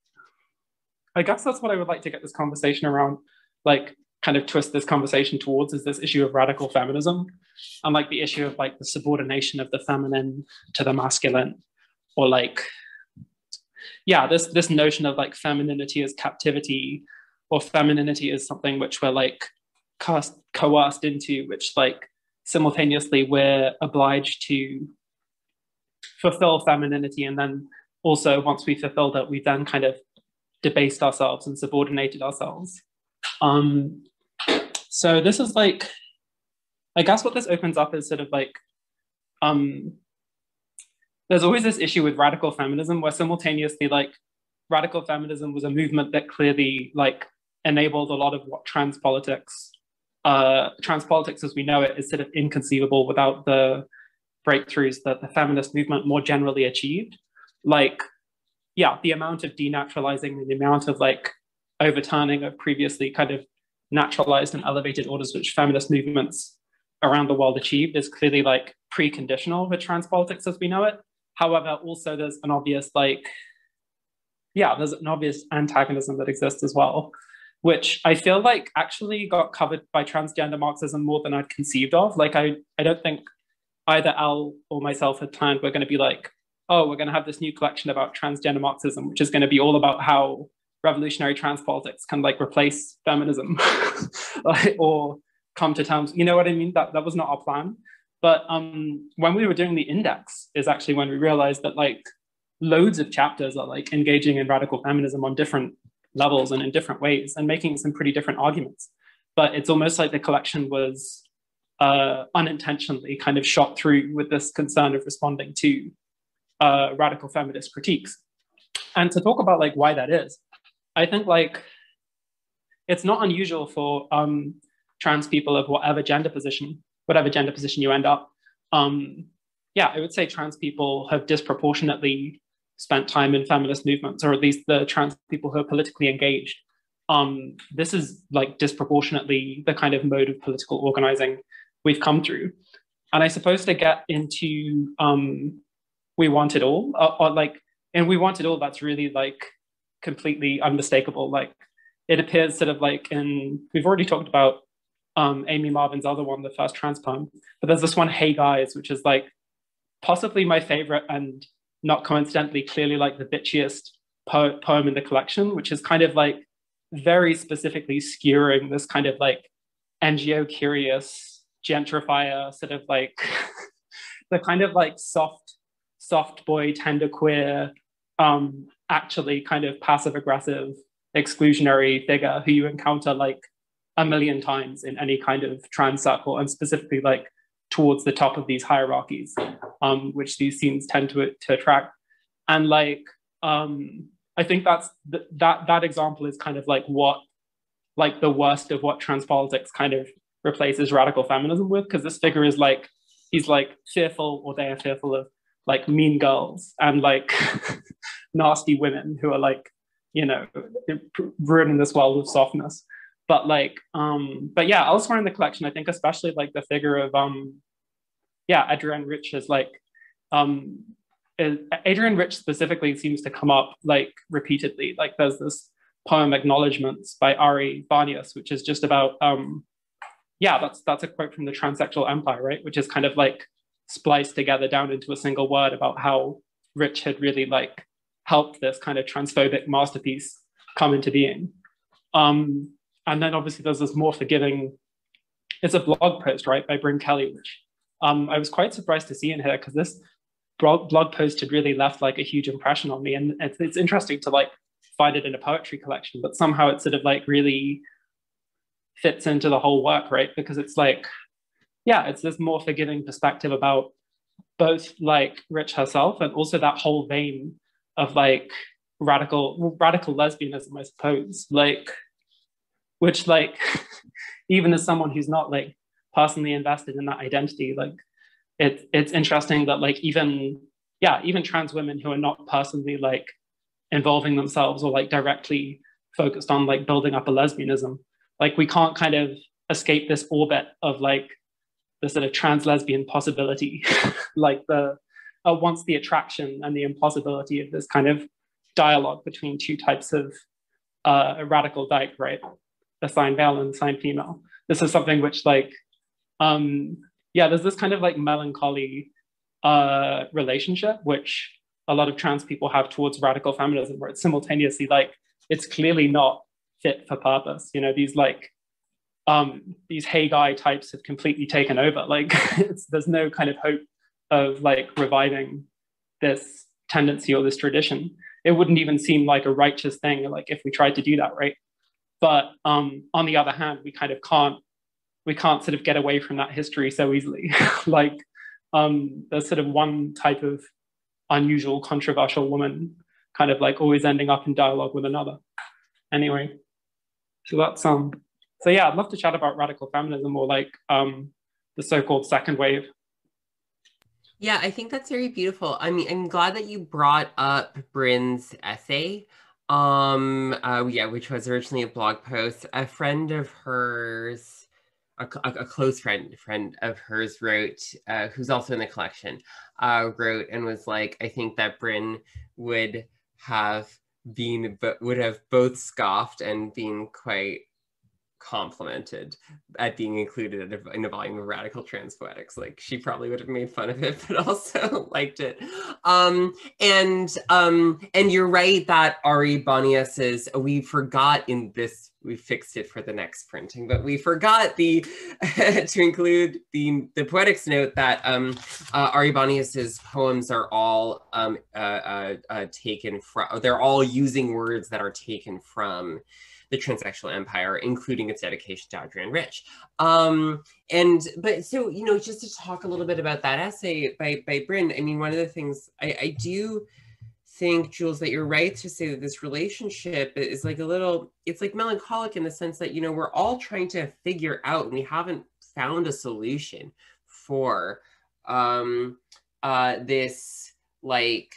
I guess that's what I would like to get this conversation around, like, kind of twist this conversation towards is this issue of radical feminism. And like the issue of like the subordination of the feminine to the masculine or like yeah this this notion of like femininity as captivity or femininity is something which we're like cast coerced into which like simultaneously we're obliged to fulfill femininity and then also once we fulfilled it we then kind of debased ourselves and subordinated ourselves. Um so this is like i guess what this opens up is sort of like um there's always this issue with radical feminism where simultaneously like radical feminism was a movement that clearly like enabled a lot of what trans politics uh, trans politics as we know it is sort of inconceivable without the breakthroughs that the feminist movement more generally achieved. Like, yeah, the amount of denaturalizing and the amount of like overturning of previously kind of naturalized and elevated orders which feminist movements around the world achieved is clearly like preconditional for trans politics as we know it. However, also there's an obvious like, yeah, there's an obvious antagonism that exists as well which I feel like actually got covered by transgender Marxism more than I'd conceived of. Like I, I don't think either Elle or myself had planned we're going to be like, oh, we're going to have this new collection about transgender Marxism, which is going to be all about how revolutionary trans politics can like replace feminism <laughs> or come to terms. You know what I mean? That that was not our plan. But um, when we were doing the index, is actually when we realized that like loads of chapters are like engaging in radical feminism on different levels and in different ways and making some pretty different arguments. But it's almost like the collection was uh, unintentionally kind of shot through with this concern of responding to uh, radical feminist critiques. And to talk about like why that is, I think like it's not unusual for um, trans people of whatever gender position, whatever gender position you end up. Um, yeah, I would say trans people have disproportionately spent time in feminist movements, or at least the trans people who are politically engaged. Um, this is like disproportionately the kind of mode of political organizing we've come through. And I suppose to get into um, We Want It All, or, or like, and We Want It All, that's really like completely unmistakable. Like it appears sort of like in, we've already talked about um, Amy Marvin's other one, the first trans poem, but there's this one, Hey Guys, which is like possibly my favorite and not coincidentally, clearly like the bitchiest po- poem in the collection, which is kind of like very specifically skewering this kind of like NGO curious gentrifier sort of like <laughs> the kind of like soft, soft boy, tender queer, um, actually kind of passive aggressive, exclusionary figure who you encounter like a million times in any kind of trans circle, and specifically like towards the top of these hierarchies, um, which these scenes tend to, to attract. And like, um, I think that's th- that that example is kind of like what, like the worst of what trans politics kind of replaces radical feminism with, because this figure is like, he's like fearful or they are fearful of like mean girls and like <laughs> nasty women who are like, you know, ruining this world of softness. But like, um, but yeah, elsewhere in the collection, I think especially like the figure of um, yeah, Adrienne Rich is like, um, Adrienne Rich specifically seems to come up like repeatedly. Like there's this poem Acknowledgements by Ari Banias, which is just about um, yeah, that's that's a quote from the transsexual empire, right? Which is kind of like spliced together down into a single word about how Rich had really like helped this kind of transphobic masterpiece come into being. Um, and then obviously there's this more forgiving, it's a blog post, right, by Bryn Kelly, which um, I was quite surprised to see in here because this blog, post had really left like a huge impression on me. And it's, it's interesting to like find it in a poetry collection, but somehow it sort of like really fits into the whole work, right? Because it's like, yeah, it's this more forgiving perspective about both like Rich herself and also that whole vein of like radical radical lesbianism, I suppose. Like, which like <laughs> even as someone who's not like personally invested in that identity, like it, it's interesting that like even yeah, even trans women who are not personally like involving themselves or like directly focused on like building up a lesbianism, like we can't kind of escape this orbit of like the sort of trans lesbian possibility, <laughs> like the uh, once the attraction and the impossibility of this kind of dialogue between two types of uh, radical dyke, right? Sign male and sign female. This is something which like, um, yeah, there's this kind of like melancholy uh, relationship which a lot of trans people have towards radical feminism, where it's simultaneously like it's clearly not fit for purpose. You know, these like um, these hey guy types have completely taken over. Like <laughs> there's no kind of hope of like reviving this tendency or this tradition. It wouldn't even seem like a righteous thing, like if we tried to do that, right? But um, on the other hand, we kind of can't we can't sort of get away from that history so easily. <laughs> like um, there's sort of one type of unusual, controversial woman, kind of like always ending up in dialogue with another. Anyway, so that's um so yeah, I'd love to chat about radical feminism or like um, the so-called second wave. Yeah, I think that's very beautiful. I mean, I'm glad that you brought up Bryn's essay. Um, uh, yeah, which was originally a blog post. A friend of hers, a, a close friend, friend of hers wrote, uh, who's also in the collection, uh, wrote and was like, I think that Bryn would have been, but would have both scoffed and been quite complimented at being included in a volume of radical trans poetics like she probably would have made fun of it <laughs> but also <laughs> liked it. Um and um and you're right that ari banias is we forgot in this we fixed it for the next printing but we forgot the <laughs> to include the the poetics note that um uh, ari Banias's poems are all um uh, uh, uh taken from they're all using words that are taken from the transsexual empire, including its dedication to Adrienne Rich. Um, and but so you know, just to talk a little bit about that essay by by Bryn, I mean, one of the things I, I do think, Jules, that you're right to say that this relationship is like a little, it's like melancholic in the sense that you know we're all trying to figure out, and we haven't found a solution for um, uh, this like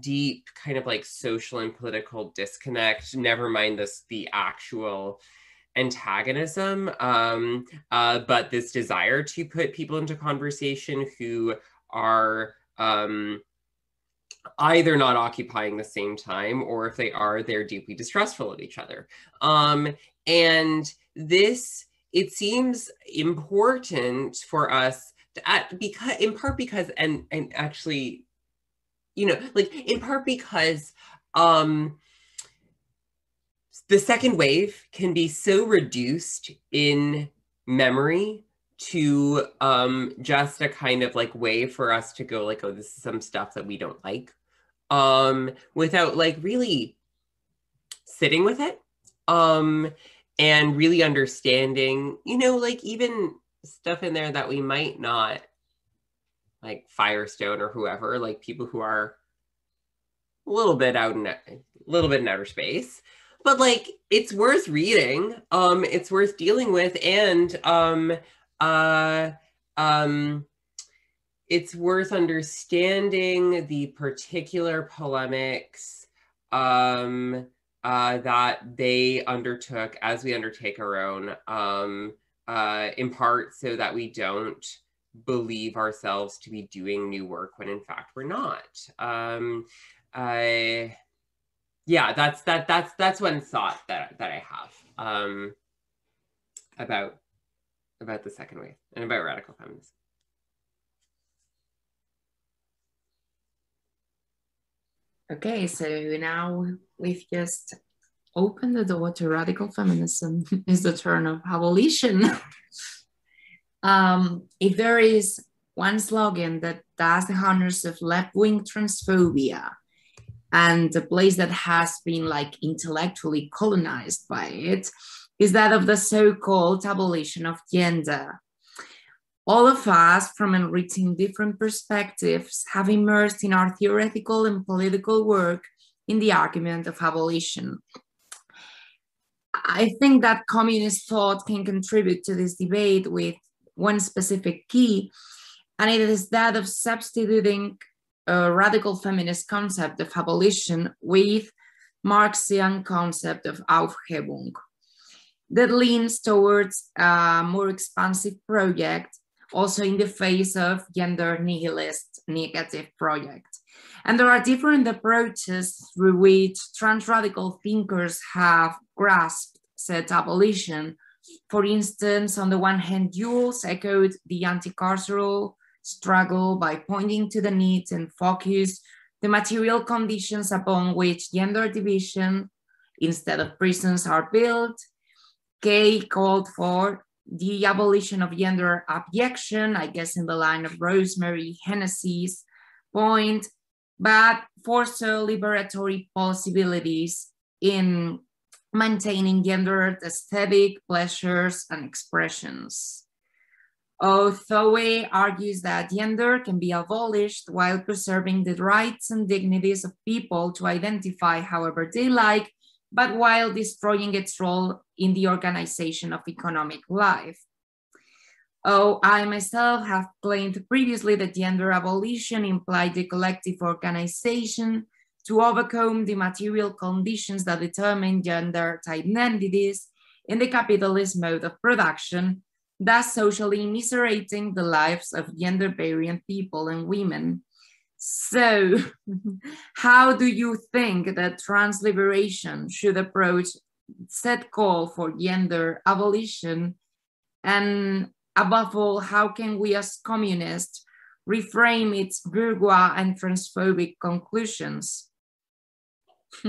deep kind of like social and political disconnect never mind this the actual antagonism um uh but this desire to put people into conversation who are um either not occupying the same time or if they are they're deeply distrustful of each other. Um and this it seems important for us to, at, because in part because and and actually you know like in part because um the second wave can be so reduced in memory to um just a kind of like way for us to go like oh this is some stuff that we don't like um without like really sitting with it um and really understanding you know like even stuff in there that we might not like Firestone or whoever, like people who are a little bit out in a little bit in outer space. But like it's worth reading. Um it's worth dealing with and um uh um it's worth understanding the particular polemics um, uh, that they undertook as we undertake our own, um, uh, in part so that we don't believe ourselves to be doing new work when in fact we're not. Um, I, yeah, that's that that's that's one thought that that I have um, about about the second wave and about radical feminism. Okay, so now we've just opened the door to radical feminism. <laughs> is the turn of abolition. <laughs> um, if there is one slogan that does the honors of left-wing transphobia and a place that has been like intellectually colonized by it is that of the so-called abolition of gender all of us, from enriching different perspectives, have immersed in our theoretical and political work in the argument of abolition. I think that communist thought can contribute to this debate with one specific key, and it is that of substituting a radical feminist concept of abolition with Marxian concept of Aufhebung that leans towards a more expansive project also in the face of gender nihilist negative project. And there are different approaches through which trans radical thinkers have grasped said abolition. For instance, on the one hand, Jules echoed the anti-carceral struggle by pointing to the need and focus the material conditions upon which gender division instead of prisons are built. Kay called for the abolition of gender abjection, I guess in the line of Rosemary Hennessy's point, but foresaw liberatory possibilities in maintaining gendered aesthetic pleasures and expressions. Oothoe argues that gender can be abolished while preserving the rights and dignities of people to identify however they like but while destroying its role in the organization of economic life. Oh, I myself have claimed previously that gender abolition implied the collective organization to overcome the material conditions that determine gender identities in the capitalist mode of production, thus socially miserating the lives of gender variant people and women. So, <laughs> how do you think that trans liberation should approach said call for gender abolition? And above all, how can we as communists reframe its bourgeois and transphobic conclusions? <laughs>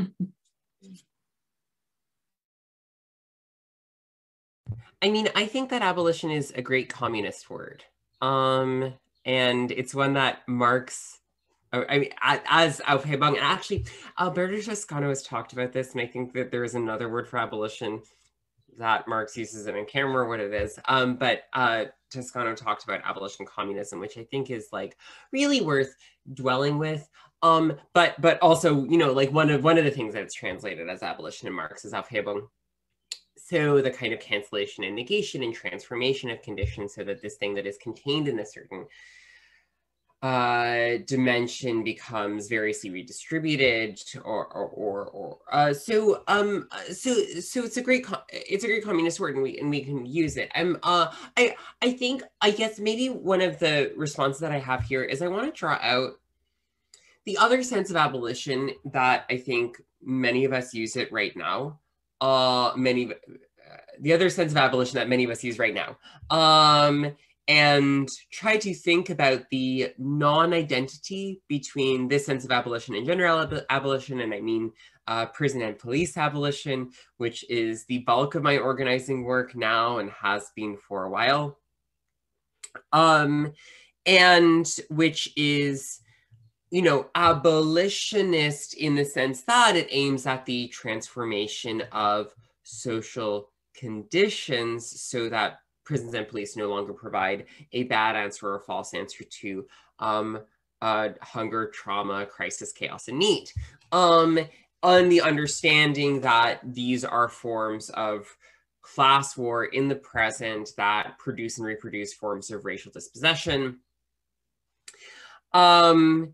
I mean, I think that abolition is a great communist word. Um, and it's one that marks I mean, as Aufhebung, and actually, Alberto Toscano has talked about this, and I think that there is another word for abolition that Marx uses it in camera what it is. Um, but uh, Toscano talked about abolition communism, which I think is like really worth dwelling with. Um, but but also, you know, like one of one of the things that's translated as abolition in Marx is Aufhebung. So the kind of cancellation and negation and transformation of conditions so that this thing that is contained in a certain uh, dimension becomes variously redistributed or or or, or uh, so um so so it's a great it's a great communist word and we and we can use it. I'm uh I I think I guess maybe one of the responses that I have here is I want to draw out the other sense of abolition that I think many of us use it right now. Uh, many uh, the other sense of abolition that many of us use right now. Um, and try to think about the non-identity between this sense of abolition and general ab abolition, and I mean uh, prison and police abolition, which is the bulk of my organizing work now and has been for a while, um, and which is you know, abolitionist in the sense that it aims at the transformation of social conditions so that prisons and police no longer provide a bad answer or a false answer to um, uh, hunger, trauma, crisis, chaos, and need. Um, on the understanding that these are forms of class war in the present that produce and reproduce forms of racial dispossession. um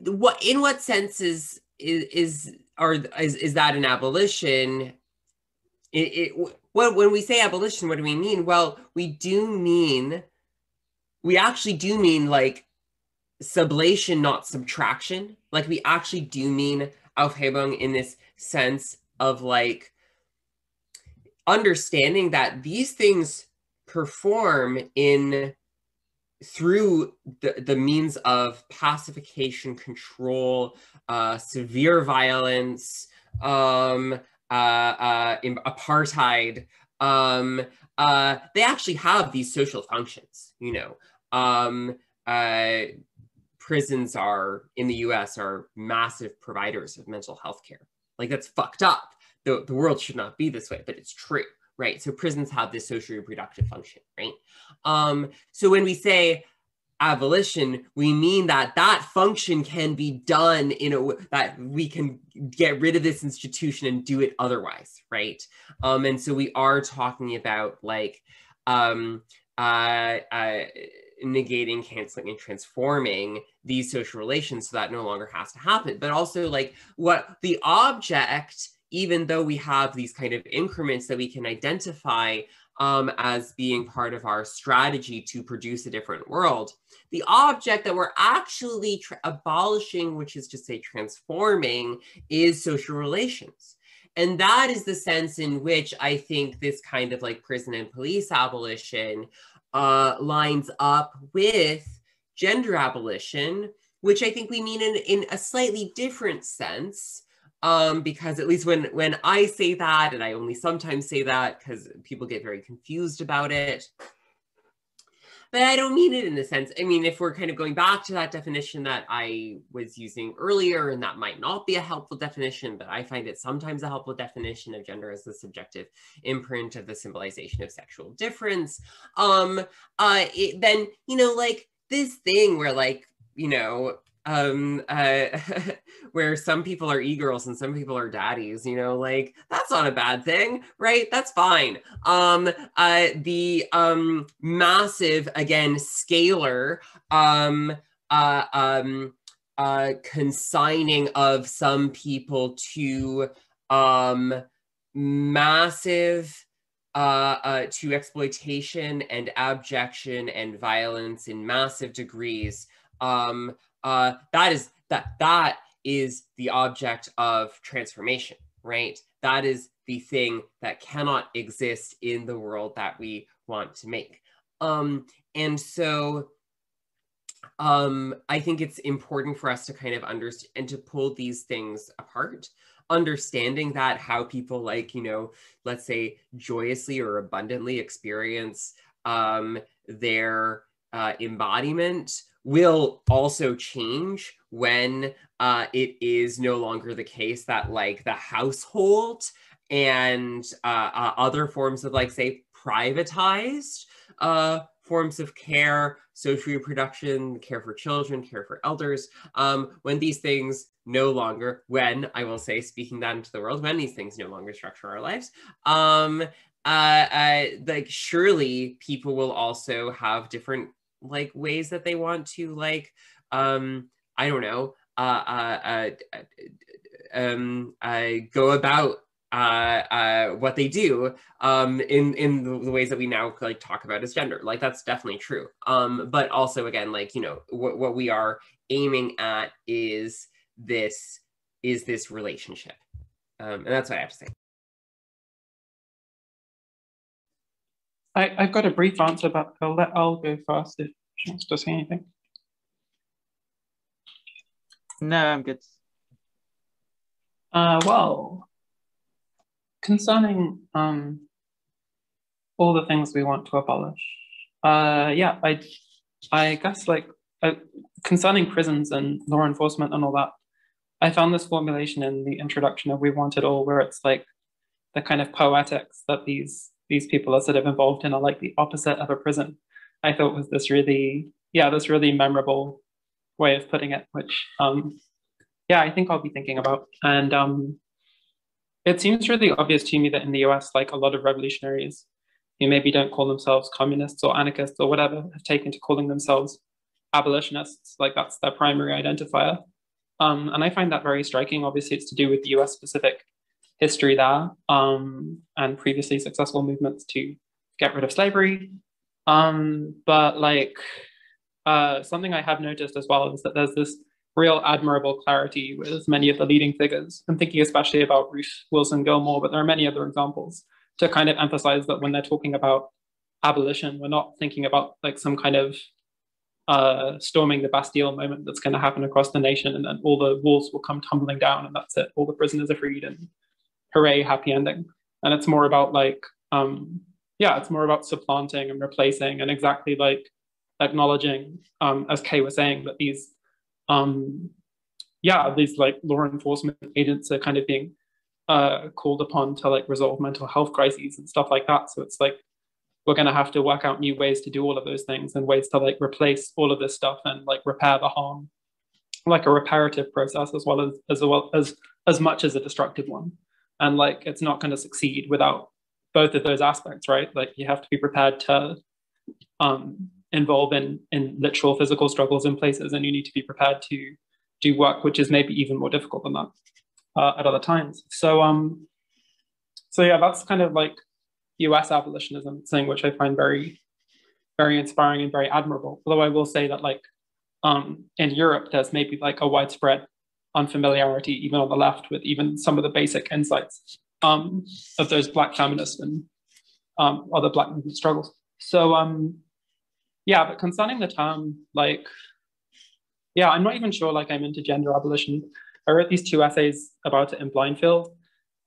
what in what sense is is is are is, is that an abolition? It, it well, when we say abolition what do we mean? Well we do mean we actually do mean like sublation not subtraction. Like we actually do mean aufhebung in this sense of like understanding that these things perform in through the, the means of pacification, control, uh, severe violence, um, uh, uh, apartheid, um, uh, they actually have these social functions, you know. Um, uh, prisons are, in the US, are massive providers of mental health care. Like that's fucked up. The, the world should not be this way, but it's true right? So prisons have this social reproductive function, right? Um, so when we say abolition, we mean that that function can be done in a way that we can get rid of this institution and do it otherwise, right? Um, and so we are talking about like um, uh, uh, negating, canceling, and transforming these social relations so that no longer has to happen. But also like what the object even though we have these kind of increments that we can identify um, as being part of our strategy to produce a different world, the object that we're actually abolishing, which is to say transforming, is social relations. And that is the sense in which I think this kind of like prison and police abolition uh, lines up with gender abolition, which I think we mean in, in a slightly different sense um, because at least when when I say that, and I only sometimes say that because people get very confused about it. But I don't mean it in the sense, I mean, if we're kind of going back to that definition that I was using earlier, and that might not be a helpful definition, but I find it sometimes a helpful definition of gender as the subjective imprint of the symbolization of sexual difference, um, uh, it, then, you know, like this thing where like, you know, um uh <laughs> where some people are e-girls and some people are daddies you know like that's not a bad thing right? That's fine. Um uh the um massive again scalar um uh um uh consigning of some people to um massive uh, uh, to exploitation and abjection and violence in massive degrees um, uh, that is that that is the object of transformation, right? That is the thing that cannot exist in the world that we want to make. Um, and so um, I think it's important for us to kind of understand and to pull these things apart understanding that how people like you know let's say joyously or abundantly experience um, their uh, embodiment will also change when uh, it is no longer the case that like the household and uh, uh, other forms of like say privatized uh, forms of care, social reproduction, care for children, care for elders, um, when these things no longer, when I will say, speaking that into the world, when these things no longer structure our lives, um, uh, uh, like surely people will also have different like ways that they want to like um i don't know uh uh, uh, um uh, go about uh, uh, what they do um, in in the, the, ways that we now like talk about as gender. Like that's definitely true. Um, but also again, like you know, what what we are aiming at is this is this relationship, um, and that's what I have to say. I, I've got a brief answer, but I'll let Elle go first if she wants to say anything. No, I'm good. Uh, well, concerning um, all the things we want to abolish, uh, yeah, I, I guess like uh, concerning prisons and law enforcement and all that, I found this formulation in the introduction of We Want It All, where it's like the kind of poetics that these these people are sort of involved in are like the opposite of a prison. I thought was this really, yeah, this really memorable way of putting it, which, um, yeah, I think I'll be thinking about. And um, it seems really obvious to me that in the US, like a lot of revolutionaries who maybe don't call themselves communists or anarchists or whatever have taken to calling themselves abolitionists, like that's their primary identifier. Um, and I find that very striking. Obviously, it's to do with the US specific history there um, and previously successful movements to get rid of slavery. Um, but like uh, something I have noticed as well is that there's this real admirable clarity with many of the leading figures. I'm thinking especially about Ruth Wilson Gilmore, but there are many other examples to kind of emphasize that when they're talking about abolition, we're not thinking about like some kind of uh, storming the Bastille moment that's going to happen across the nation, and then all the walls will come tumbling down, and that's it. All the prisoners are freed, and hooray, happy ending. And it's more about like, um, yeah, it's more about supplanting and replacing, and exactly like acknowledging, um, as Kay was saying, that these, um, yeah, these like law enforcement agents are kind of being uh, called upon to like resolve mental health crises and stuff like that. So it's like we're going to have to work out new ways to do all of those things and ways to like replace all of this stuff and like repair the harm like a reparative process as well as as well as as much as a destructive one and like it's not going to succeed without both of those aspects right like you have to be prepared to um involve in in literal physical struggles in places and you need to be prepared to do work which is maybe even more difficult than that uh, at other times so um so yeah that's kind of like US abolitionism thing, which I find very, very inspiring and very admirable. Although I will say that like um, in Europe, there's maybe like a widespread unfamiliarity, even on the left, with even some of the basic insights um, of those Black feminists and um, other Black movement struggles. So um, yeah, but concerning the term, like, yeah, I'm not even sure like I'm into gender abolition. I wrote these two essays about it in Blind Field,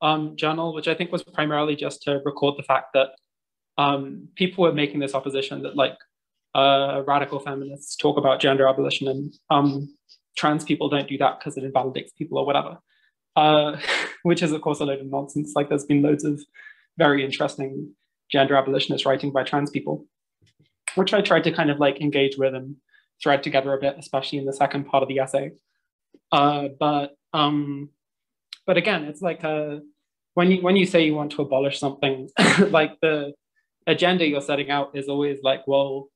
um, journal, which I think was primarily just to record the fact that um, people were making this opposition that like uh, radical feminists talk about gender abolition and um, trans people don't do that because it invalidates people or whatever, uh, <laughs> which is of course a load of nonsense. Like there's been loads of very interesting gender abolitionist writing by trans people, which I tried to kind of like engage with and thread together a bit, especially in the second part of the essay. Uh, but um, but again, it's like a, when you when you say you want to abolish something, <laughs> like the agenda you're setting out is always like, well,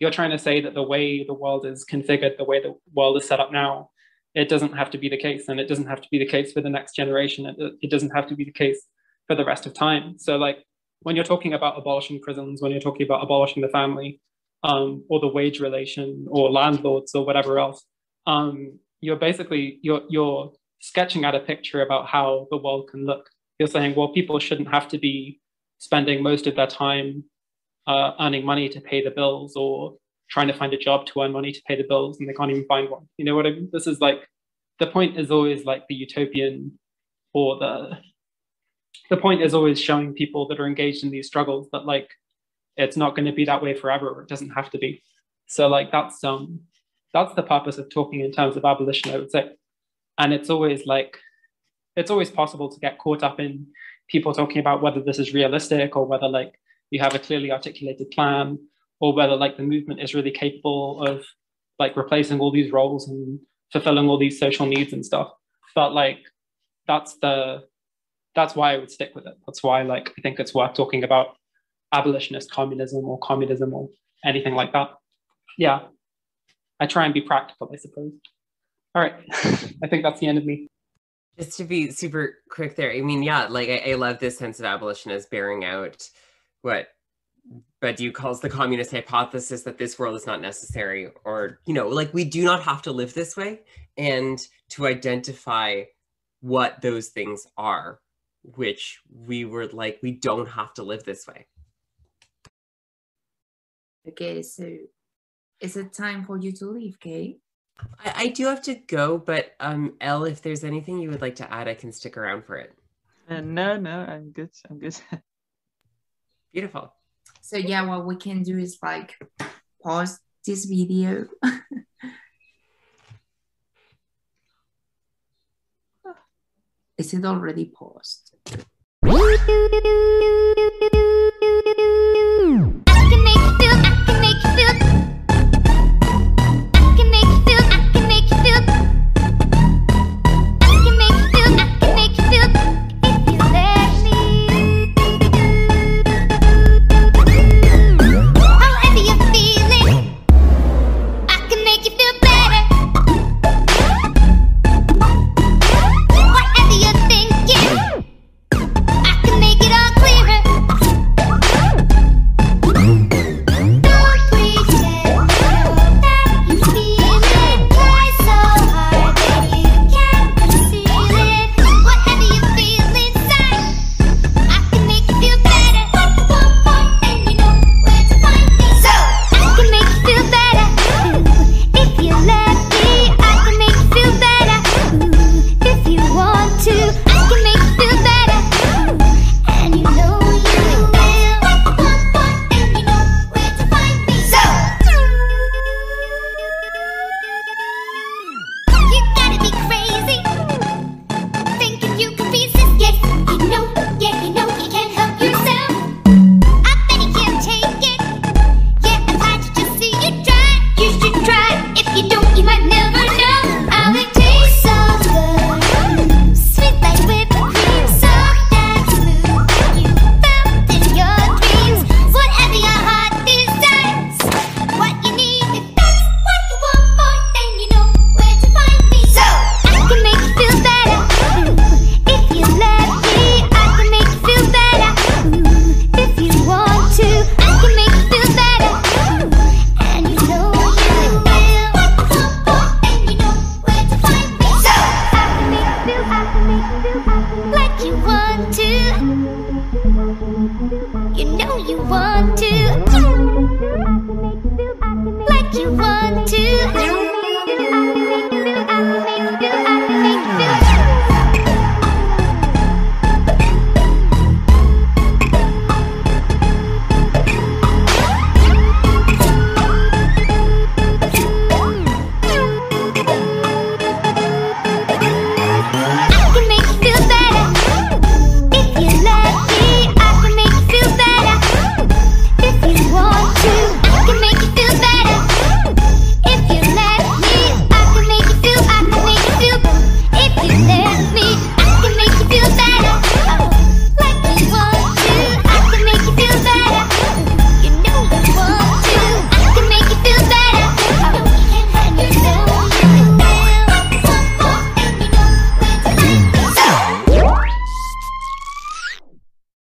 you're trying to say that the way the world is configured, the way the world is set up now, it doesn't have to be the case, and it doesn't have to be the case for the next generation. It, it doesn't have to be the case for the rest of time. So like when you're talking about abolishing prisons, when you're talking about abolishing the family, um, or the wage relation, or landlords, or whatever else, um, you're basically you're you're sketching out a picture about how the world can look. You're saying, well, people shouldn't have to be spending most of their time uh, earning money to pay the bills or trying to find a job to earn money to pay the bills and they can't even find one. You know what I mean? This is like the point is always like the utopian or the the point is always showing people that are engaged in these struggles that like it's not going to be that way forever. Or it doesn't have to be. So like that's um that's the purpose of talking in terms of abolition, I would say and it's always like it's always possible to get caught up in people talking about whether this is realistic or whether like you have a clearly articulated plan or whether like the movement is really capable of like replacing all these roles and fulfilling all these social needs and stuff. But like that's the that's why i would stick with it. That's why like i think it's worth talking about abolitionist communism or communism or anything like that. Yeah. I try and be practical i suppose. All right. <laughs> I think that's the end of me. Just to be super quick there, I mean, yeah, like I, I love this sense of abolition as bearing out what Badiou calls the communist hypothesis that this world is not necessary, or, you know, like we do not have to live this way, and to identify what those things are, which we were like, we don't have to live this way. Okay, so is it time for you to leave, Kay? I, I do have to go, but um, Elle, if there's anything you would like to add, I can stick around for it. Uh, no, no, I'm good. I'm good. <laughs> Beautiful. So yeah, what we can do is like pause this video. <laughs> is it already paused?